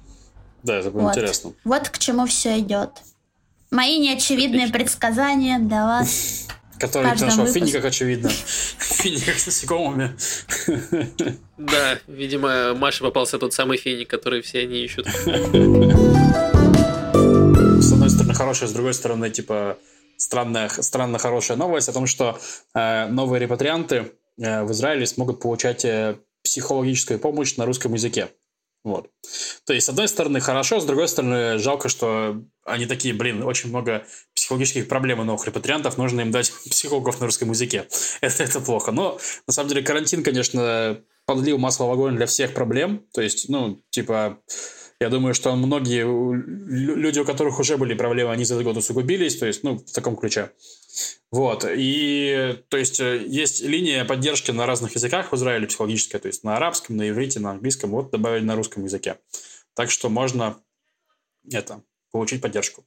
Да, это было Вот. интересно. Вот к чему все идет. Мои неочевидные предсказания для вас. [LAUGHS] Каждом нашел в финиках, очевидно. [LAUGHS] В финиках с насекомыми. Да, видимо, Маше попался тот самый финик, который все они ищут. С одной стороны, хорошая, с другой стороны, типа, странная, странно хорошая новость о том, что э, новые репатрианты э, в Израиле смогут получать э, психологическую помощь на русском языке. Вот. То есть, с одной стороны, хорошо, с другой стороны, жалко, что они такие, блин, очень много психологических проблем у новых репатриантов, нужно им дать [LAUGHS] психологов на русском языке. [LAUGHS] Это, это плохо. Но, на самом деле, карантин, конечно, подлил масло в огонь для всех проблем. То есть, ну, типа, я думаю, что многие лю- люди, у которых уже были проблемы, они за этот год усугубились, то есть, ну, в таком ключе. Вот, и, то есть, э, есть линия поддержки на разных языках в Израиле психологическая, то есть, на арабском, на иврите, на английском, вот, добавили на русском языке. Так что можно, это, получить поддержку.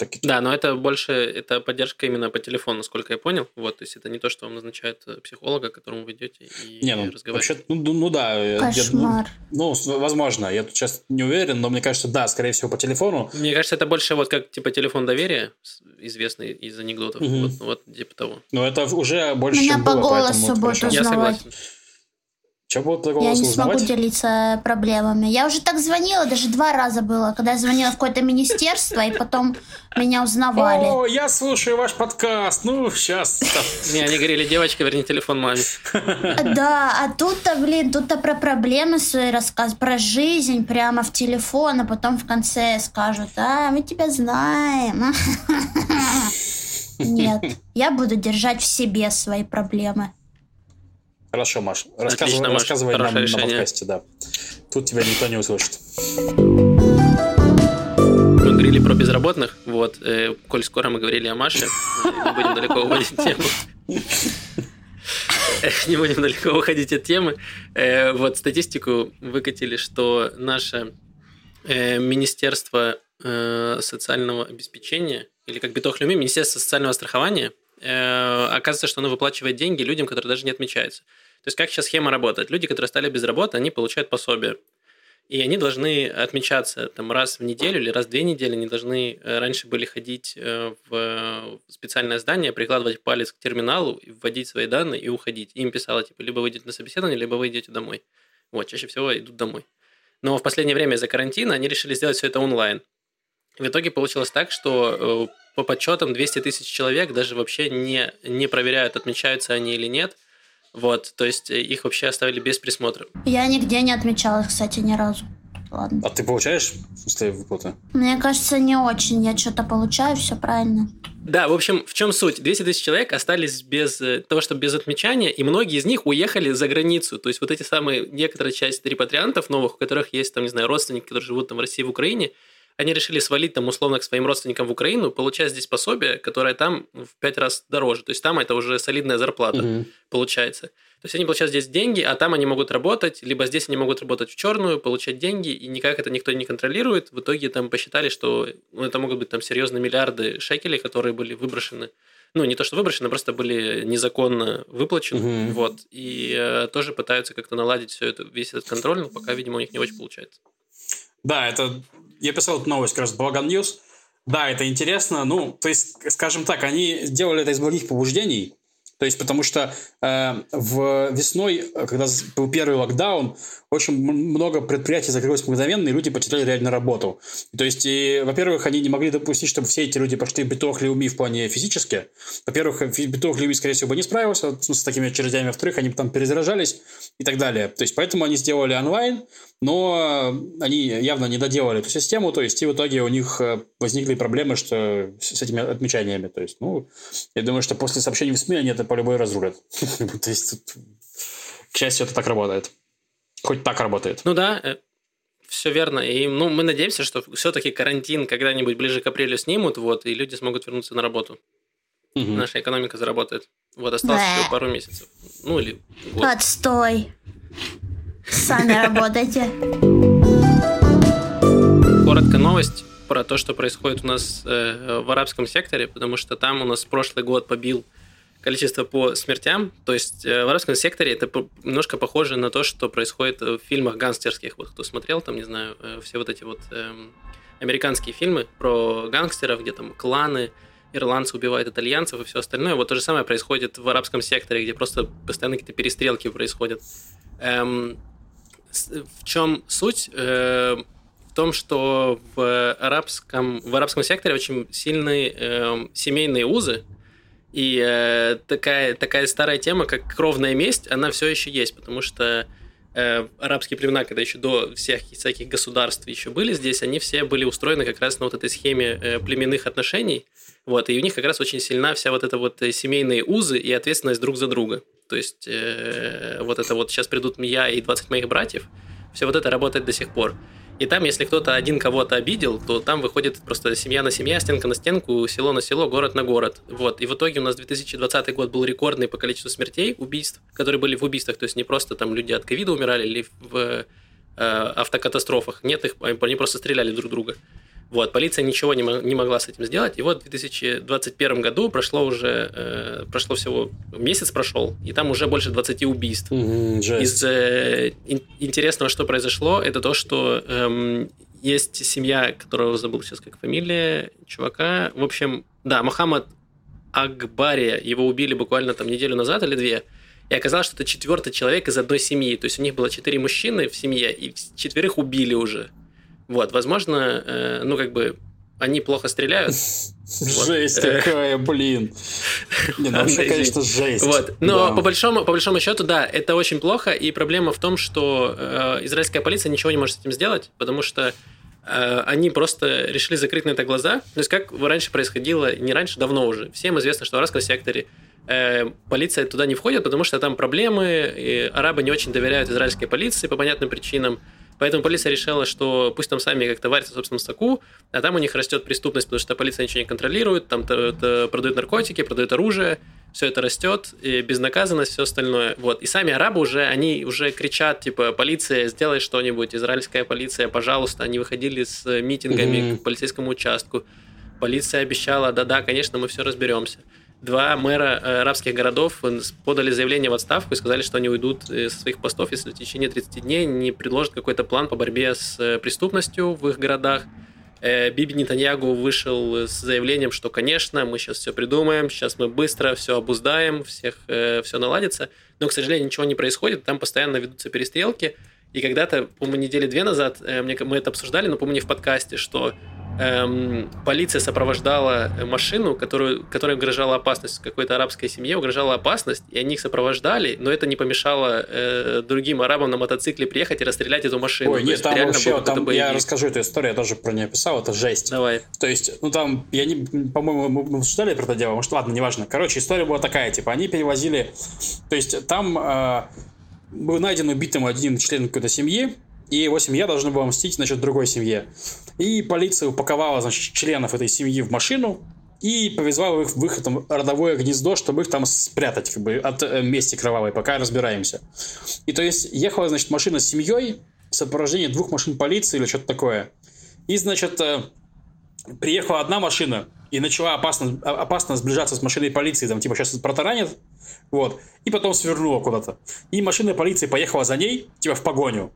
Так- Да, но это больше, это поддержка именно по телефону, насколько я понял. Вот, то есть это не то, что вам назначает э, психолога, к которому вы идете и Не, ну, разговариваете. вообще, ну, ну, ну да. я- я- Кошмар. ну, с- возможно, я тут сейчас не уверен, но мне кажется, да, скорее всего, по телефону. Мне кажется, это больше вот как типа телефон доверия, известный из анекдотов. Мгм. Вот, вот типа того. Но это уже больше, Меня чем по было, голосу будут хорошо. Я Узнавать. согласен. Чем будут по Я не смогу узнавать? делиться проблемами. Я уже так звонила, даже два раза было, когда я звонила в какое-то министерство, и потом меня узнавали. О, я слушаю ваш подкаст. Ну, сейчас. Не, они говорили, девочка, верни телефон маме. Да, а тут-то, блин, тут-то про проблемы свои рассказ, про жизнь прямо в телефон, а потом в конце скажут, а, мы тебя знаем. [LAUGHS] Нет, я буду держать в себе свои проблемы. Хорошо, Маш. Рассказывай, Отлично, Маш. рассказывай нам Хорошее на решение. подкасте, да. Тут тебя никто не услышит. Мы говорили про безработных, вот, э, коль скоро мы говорили о Маше, не будем далеко уводить тему. Не будем далеко уходить от темы. Э, Вот статистику выкатили, что наше э, Министерство э, социального обеспечения, или как Битох Люми, Министерство социального страхования, э, оказывается, что оно выплачивает деньги людям, которые даже не отмечаются. То есть как сейчас схема работает? Люди, которые стали без работы, они получают пособие. И они должны отмечаться там раз в неделю или раз в две недели. Они должны э, раньше были ходить э, в специальное здание, прикладывать палец к терминалу, вводить свои данные и уходить. Им писало, типа, либо вы на собеседование, либо вы домой. Вот, чаще всего идут домой. Но в последнее время из-за карантина они решили сделать все это онлайн. В итоге получилось так, что по подсчетам 200 тысяч человек даже вообще не, не проверяют, отмечаются они или нет. Вот, то есть э, их вообще оставили без присмотра. Я нигде не отмечала, кстати, ни разу. Ладно. А ты получаешь пустые выплаты? Мне кажется, не очень. Я что-то получаю, все правильно. Да, в общем, в чем суть? 200 тысяч человек остались без э, того, что без отмечания, и многие из них уехали за границу. То есть вот эти самые, некоторая часть репатриантов новых, у которых есть, там, не знаю, родственники, которые живут там в России, в Украине, они решили свалить там условно к своим родственникам в Украину, получать здесь пособие, которое там в пять раз дороже. То есть там это уже солидная зарплата Мгм. получается. То есть они получают здесь деньги, а там они могут работать, либо здесь они могут работать в черную, получать деньги, и никак это никто не контролирует. В итоге там посчитали, что ну, это могут быть там серьезные миллиарды шекелей, которые были выброшены. Ну, не то, что выброшены, а просто были незаконно выплачены. Мгм. Вот. И э, тоже пытаются как-то наладить все это, весь этот контроль, но пока, видимо, у них не очень получается. Да, это... Я писал эту новость как раз в Balagan News. Да, это интересно. Ну, то есть, скажем так, они сделали это из благих побуждений, То есть, потому что э, в весной, когда был первый локдаун, очень много предприятий закрылось мгновенно, и люди потеряли реально работу. То есть, и, во-первых, они не могли допустить, чтобы все эти люди пошли в битох Леуми в плане физически. Во-первых, битох Леуми, скорее всего, бы не справился с такими очередями. Во-вторых, они там перезаражались и так далее. То есть, поэтому они сделали онлайн, но они явно не доделали эту систему, то есть, и в итоге у них э, возникли проблемы что с этими отмечаниями. То есть, ну, я думаю, что после сообщений в СМИ они это по любой разрулят. [LAUGHS] То есть, к счастью, это так работает. Хоть так работает. Ну да, э, все верно. И ну, мы надеемся, что все-таки карантин когда-нибудь ближе к апрелю снимут, вот, и люди смогут вернуться на работу. Угу. Наша экономика заработает. Вот осталось еще пару месяцев. Ну или год. Отстой. Сами работайте. Коротко новость про то, что происходит у нас э, в арабском секторе, потому что там у нас прошлый год побил количество по смертям. То есть э, в арабском секторе это немножко похоже на то, что происходит в фильмах гангстерских. Вот кто смотрел, там, не знаю, э, все вот эти вот э, американские фильмы про гангстеров, где там кланы, ирландцы убивают итальянцев и все остальное. Вот то же самое происходит в арабском секторе, где просто постоянно какие-то перестрелки происходят. Эм, в чем суть? Э, в том, что в арабском, в арабском секторе очень сильные э, семейные узы, и э, такая, такая старая тема, как кровная месть, она все еще есть, потому что э, арабские племена, когда еще до всех всяких государств еще были здесь, они все были устроены как раз на вот этой схеме э, племенных отношений. Вот, и у них как раз очень сильна вся вот эта вот э, семейные узы и ответственность друг за друга. То есть э, вот это вот сейчас придут я и 20 моих братьев, все вот это работает до сих пор. И там, если кто-то один кого-то обидел, то там выходит просто семья на семья, стенка на стенку, село на село, город на город. Вот. И в итоге у нас 2020 год был рекордный по количеству смертей, убийств, которые были в убийствах. То есть не просто там люди от ковида умирали или в э, автокатастрофах. Нет, их, они просто стреляли друг друга. Вот, полиция ничего не, не могла с этим сделать. И вот в 2021 году прошло уже, э, прошло всего, месяц прошел, и там уже больше 20 убийств. Mm-hmm, Из э, ин, интересного, что произошло, это то, что э, есть семья, которого забыл сейчас как фамилия чувака. В общем, да, Мухаммад Акбария, его убили буквально там неделю назад или две. И оказалось, что это четвертый человек из одной семьи. То есть у них было четыре мужчины в семье, и четверых убили уже. Вот, возможно, э, ну, как бы, они плохо стреляют. [LAUGHS] Жесть э, какая, блин. Не, ну вообще, конечно, жесть. Вот. Но да. по, большому, по большому счету, да, это очень плохо, и проблема в том, что э, израильская полиция ничего не может с этим сделать, потому что э, они просто решили закрыть на это глаза. То есть, как раньше происходило, не раньше, давно уже. Всем известно, что в арабском секторе э, полиция туда не входит, потому что там проблемы, и арабы не очень доверяют израильской полиции по понятным причинам. Поэтому полиция решила, что пусть там сами как-то варятся в собственном соку, а там у них растет преступность, потому что полиция ничего не контролирует, там продают наркотики, продают оружие, все это растет, и безнаказанность, все остальное. Вот. И сами арабы уже, они уже кричат, типа, полиция, сделай что-нибудь, израильская полиция, пожалуйста. Они выходили с митингами mm-hmm. к полицейскому участку. Полиция обещала, да-да, конечно, мы все разберемся два мэра э, арабских городов подали заявление в отставку и сказали, что они уйдут э, со своих постов, если в течение 30 дней не предложат какой-то план по борьбе с э, преступностью в их городах. Биби Нетаньягу вышел с заявлением, что, конечно, мы сейчас все придумаем, сейчас мы быстро все обуздаем, всех все наладится. Но, к сожалению, ничего не происходит, там постоянно ведутся перестрелки. И когда-то, по-моему, недели две назад мы это обсуждали, но, по-моему, не в подкасте, что эм, полиция сопровождала машину, которую, которая угрожала опасность. Какой-то арабской семье угрожала опасность, и они их сопровождали, но это не помешало э, другим арабам на мотоцикле приехать и расстрелять эту машину. Ой, нет, там вообще, был, там, я расскажу эту историю, я тоже про нее писал, это жесть. Давай. То есть, ну там, я не, по-моему, мы обсуждали про это дело, может, ладно, неважно. Короче, история была такая, типа, они перевозили, то есть там э, был найден убитым один член какой-то семьи, и его семья должна была мстить, значит, другой семье. И полиция упаковала, значит, членов этой семьи в машину и повезла их в их там родовое гнездо, чтобы их там спрятать, как бы, от э, мести кровавой, пока разбираемся. И то есть ехала, значит, машина с семьей в сопровождении двух машин полиции или что-то такое. И, значит, э, приехала одна машина и начала опасно, опасно сближаться с машиной полиции, там, типа, сейчас протаранит, вот, и потом свернула куда-то. И машина полиции поехала за ней, типа, в погоню.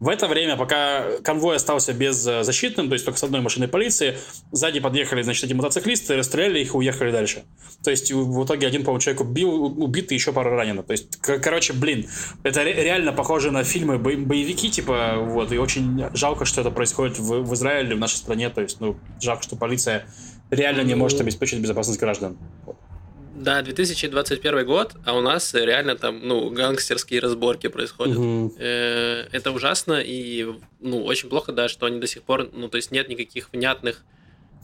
В это время, пока конвой остался беззащитным, то есть только с одной машиной полиции, сзади подъехали, значит, эти мотоциклисты, расстреляли их и уехали дальше. То есть в итоге один, по-моему, человек убил, убит и еще пара ранено. То есть, короче, блин, это реально похоже на фильмы бо боевики, типа, вот, и очень жалко, что это происходит в, в Израиле, в нашей стране, то есть, ну, жалко, что полиция реально не может обеспечить безопасность граждан. Вот. Да, 2021 год, а у нас реально там, ну, гангстерские разборки происходят. Угу. Это ужасно и, ну, очень плохо, да, что они до сих пор, ну, то есть нет никаких внятных,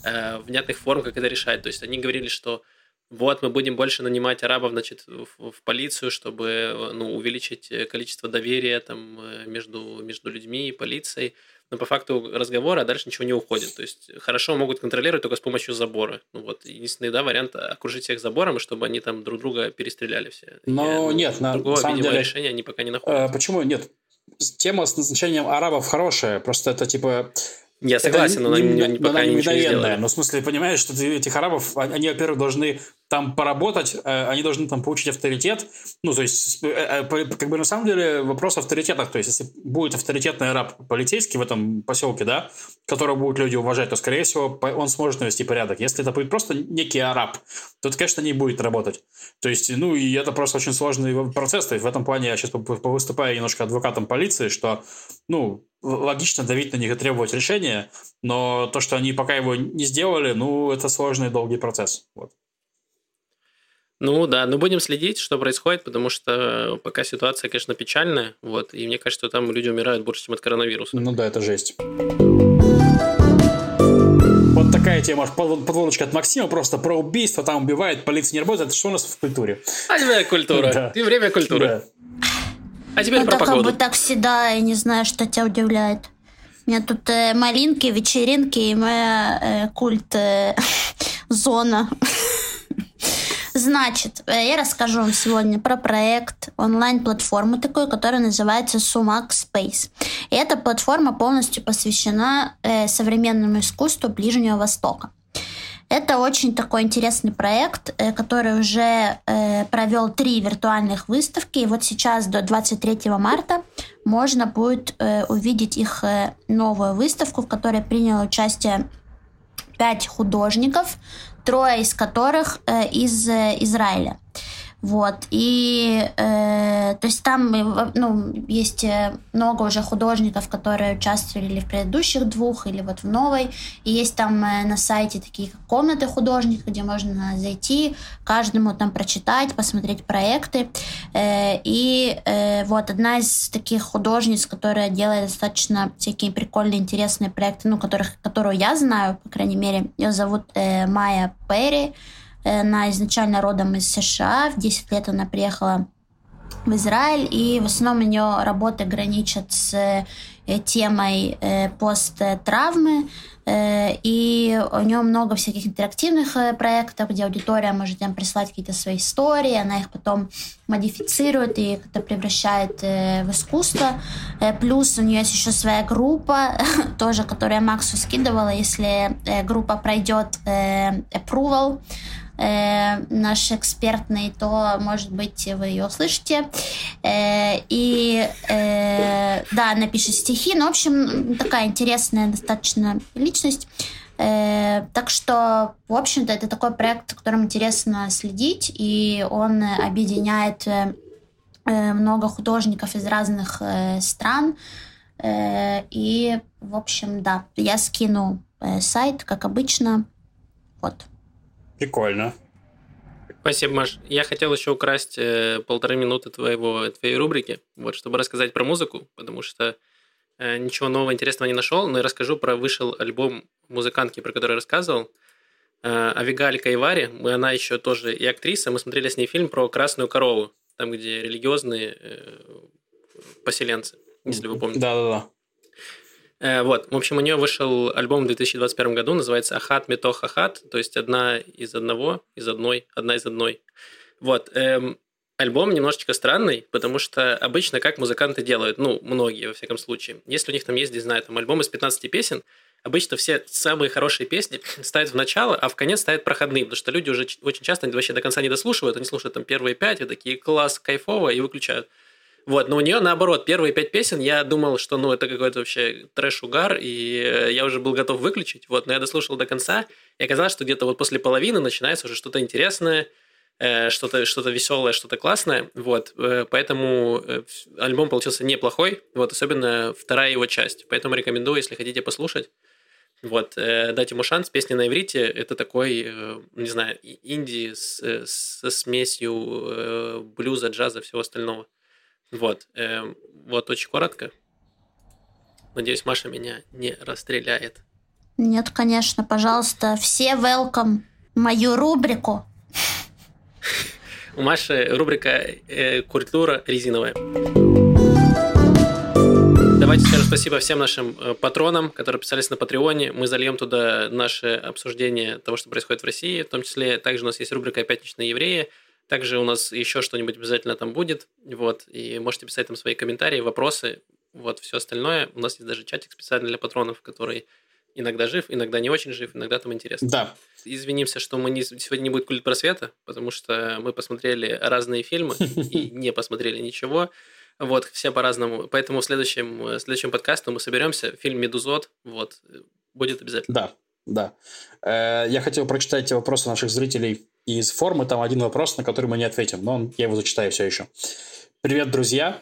э, внятных форм, как это решать. То есть они говорили, что вот мы будем больше нанимать арабов, значит, в, в полицию, чтобы, ну, увеличить количество доверия там э, между, между людьми и полицией но по факту разговора дальше ничего не уходит. То есть хорошо могут контролировать только с помощью забора. Ну вот, единственный, да, вариант окружить всех забором, чтобы они там друг друга перестреляли все. Но И, ну, нет, на другого, самом видимо, деле, решения они пока не находят. Э, почему нет? Тема с назначением арабов хорошая, просто это типа я согласен, это но не, она, не, пока не мгновенная. Но в смысле, понимаешь, что ты этих арабов, они, во-первых, должны там поработать, э, они должны там получить авторитет. Ну, то есть, э, э, как бы на самом деле вопрос авторитетов. То есть, если будет авторитетный араб полицейский в этом поселке, да, которого будут люди уважать, то, скорее всего, он сможет навести порядок. Если это будет просто некий араб, то это, конечно, не будет работать. То есть, ну, и это просто очень сложный процесс. То есть, в этом плане я сейчас повыступаю немножко адвокатом полиции, что, ну, логично давить на них и требовать решения, но то, что они пока его не сделали, ну, это сложный долгий процесс. Вот. Ну да, ну будем следить, что происходит, потому что пока ситуация, конечно, печальная, вот, и мне кажется, что там люди умирают больше, чем от коронавируса. Ну да, это жесть. Вот такая тема, подводочка от Максима, просто про убийство, там убивает, полиция не работает, это что у нас в культуре? А время культура, [LAUGHS] да. и время культуры. Да. А теперь Это про погоду. как бы так всегда, я не знаю, что тебя удивляет. У меня тут э, малинки, вечеринки и моя э, культ э, [LAUGHS] зона. [LAUGHS] Значит, э, я расскажу вам сегодня про проект онлайн-платформы такой, которая называется Sumac Space. И эта платформа полностью посвящена э, современному искусству Ближнего Востока. Это очень такой интересный проект, э, который уже э, провел три виртуальных выставки. И вот сейчас до 23 марта можно будет э, увидеть их новую выставку, в которой приняло участие пять художников, трое из которых из Израиля. Вот. И э, то есть там ну, есть э, много уже художников, которые участвовали или в предыдущих двух, или вот в новой. И есть там э, на сайте такие комнаты художников, где можно зайти, каждому там прочитать, посмотреть проекты. Э, и э, вот одна из таких художниц, которая делает достаточно всякие прикольные, интересные проекты, ну, которых, которую я знаю, по крайней мере, ее зовут э, Майя Перри. Она изначально родом из США. В 10 лет она приехала в Израиль, и в основном у нее работы граничат с э, темой э, посттравмы, э, и у нее много всяких интерактивных проектов, где аудитория может им прислать какие-то свои истории, она их потом модифицирует и это превращает в искусство. Плюс у нее есть еще своя группа, [LAUGHS] тоже, которую я Максу скидывала, если группа пройдет approval, э, наш экспертный, то, может быть, вы ее услышите. Э, и, э, да, напишет стихи. Ну, в общем, такая интересная достаточно личность. Э, так что, в общем-то, это такой проект, которым интересно следить, и он объединяет э, много художников из разных э, стран. Э, и, в общем, да, я скину э, сайт, как обычно. Вот. Прикольно. Спасибо, Маш. Я хотел еще украсть э, полторы минуты твоего, твоей рубрики, вот, чтобы рассказать про музыку, потому что э, ничего нового интересного не нашел, но я расскажу про вышел альбом музыкантки, про который я рассказывал, э, Авигаль Кайвари. Она еще тоже и актриса. Мы смотрели с ней фильм про красную корову, там, где религиозные э, поселенцы, если вы помните. Да-да-да. Э, вот, в общем, у нее вышел альбом в 2021 году, называется «Ахат Метох Ахат», то есть одна из одного, из одной, одна из одной. Вот, эм, альбом немножечко странный, потому что обычно как музыканты делают, ну, многие, во всяком случае. Если у них там есть, не знаю, там альбом из 15 песен, обычно все самые хорошие песни [CLEARS THROAT] ставят в начало, а в конец ставят проходные, потому что люди уже очень часто вообще до конца не дослушивают, они слушают там первые пять, и такие класс, кайфово, и выключают. Вот, но у нее наоборот, первые пять песен я думал, что ну это какой-то вообще трэш-угар, и э, я уже был готов выключить, вот, но я дослушал до конца, и оказалось, что где-то вот после половины начинается уже что-то интересное, э, что-то что веселое, что-то классное, вот, э, поэтому альбом получился неплохой, вот, особенно вторая его часть, поэтому рекомендую, если хотите послушать, вот, дать ему шанс. Песня на иврите – это такой, не знаю, инди с, со смесью блюза, джаза, всего остального. Вот. Э, вот очень коротко. Надеюсь, Маша меня не расстреляет. Нет, конечно, пожалуйста, все welcome мою рубрику. У Маши рубрика э, «Культура резиновая». Давайте скажем спасибо всем нашим э, патронам, которые писались на Патреоне. Мы зальем туда наше обсуждение того, что происходит в России. В том числе также у нас есть рубрика «Пятничные евреи», также у нас еще что-нибудь обязательно там будет. Вот, и можете писать там свои комментарии, вопросы, вот, все остальное. У нас есть даже чатик специально для патронов, который иногда жив, иногда не очень жив, иногда там интересно. Да. Извинимся, что мы не, сегодня не будет культ просвета, потому что мы посмотрели разные фильмы [LAUGHS] и не посмотрели ничего. Вот, все по-разному. Поэтому в следующем, в следующем подкасте мы соберемся. Фильм «Медузот», вот, будет обязательно. Да, да. Э, я хотел прочитать вопросы наших зрителей из формы. Там один вопрос, на который мы не ответим, но я его зачитаю все еще. Привет, друзья.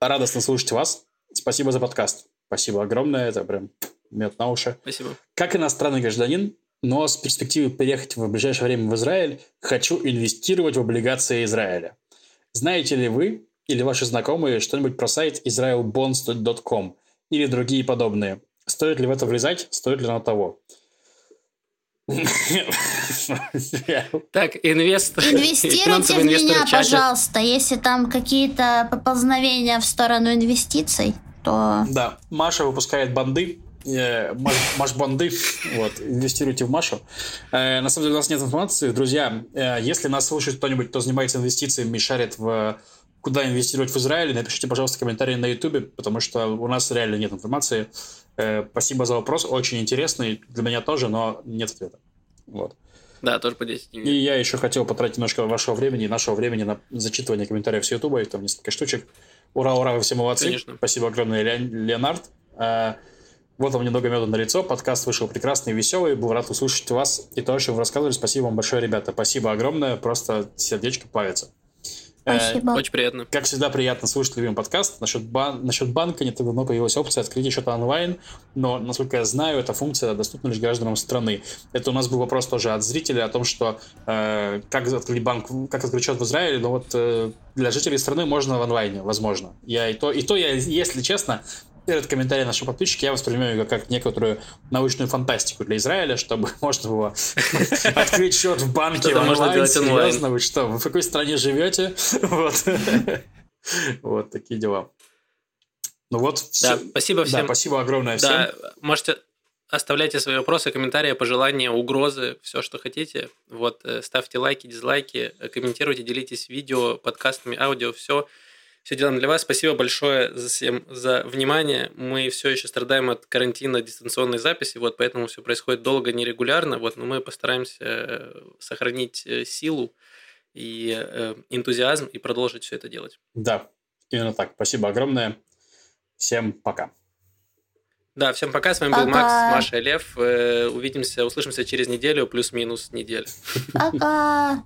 Радостно слушать вас. Спасибо за подкаст. Спасибо огромное. Это прям мед на уши. Спасибо. Как иностранный гражданин, но с перспективой переехать в ближайшее время в Израиль, хочу инвестировать в облигации Израиля. Знаете ли вы или ваши знакомые что-нибудь про сайт israelbonds.com или другие подобные? Стоит ли в это влезать? Стоит ли на того? [LAUGHS] Так, инвестор. Инвестируйте в меня, пожалуйста. Если там какие-то поползновения в сторону инвестиций, то... Да, Маша выпускает банды. Э, Маш банды, вот, инвестируйте в Машу. Э, на самом деле у нас нет информации. Друзья, э, если нас слушает кто-нибудь, кто занимается инвестициями шарит в куда инвестировать в Израиле, напишите, пожалуйста, комментарии на YouTube, потому что у нас реально нет информации. Э, спасибо за вопрос, очень интересный, для меня тоже, но нет ответа. Вот. Да, тоже по 10 И я еще хотел потратить немножко вашего времени и нашего времени на зачитывание комментариев с YouTube, там несколько штучек. Ура, ура, вы все молодцы. Конечно. Спасибо огромное, Леонард. Э, вот вам немного меда на лицо. Подкаст вышел прекрасный, веселый. Был рад услышать вас и то, что вы рассказывали. Спасибо вам большое, ребята. Спасибо огромное. Просто сердечко плавится. Спасибо. Очень приятно. Как всегда, приятно слушать любимый подкаст. Насчет, бан... Насчет банка не так давно появилась опция открытия счета онлайн, но, насколько я знаю, эта функция доступна лишь гражданам страны. Это у нас был вопрос тоже от зрителей о том, что э, как открыть банк, как открыть счет в Израиле, но вот э, для жителей страны можно в онлайне, возможно. Я и то, и то я, если честно, этот комментарий нашего подписчика я воспринимаю как некоторую научную фантастику для Израиля, чтобы [LAUGHS] можно было [LAUGHS] открыть счет в банке онлайн. Серьезно, вы что, вы в какой стране живете? [LAUGHS] Вот. Вот такие дела. Ну вот, да, спасибо всем. Да, спасибо огромное всем. Да, можете оставляйте свои вопросы, комментарии, пожелания, угрозы, все, что хотите. Вот, э, ставьте лайки, дизлайки, комментируйте, делитесь видео, подкастами, аудио, все все делаем для вас. Спасибо большое за, всем, за внимание. Мы все еще страдаем от карантина дистанционной записи, вот поэтому все происходит долго, нерегулярно, вот, но мы постараемся э, сохранить э, силу и э, энтузиазм и продолжить все это делать. Да, именно так. Спасибо огромное. Всем пока. Да, всем пока. С вами пока. был Макс, Маша и Лев. Увидимся, услышимся через неделю, плюс-минус неделю. Пока.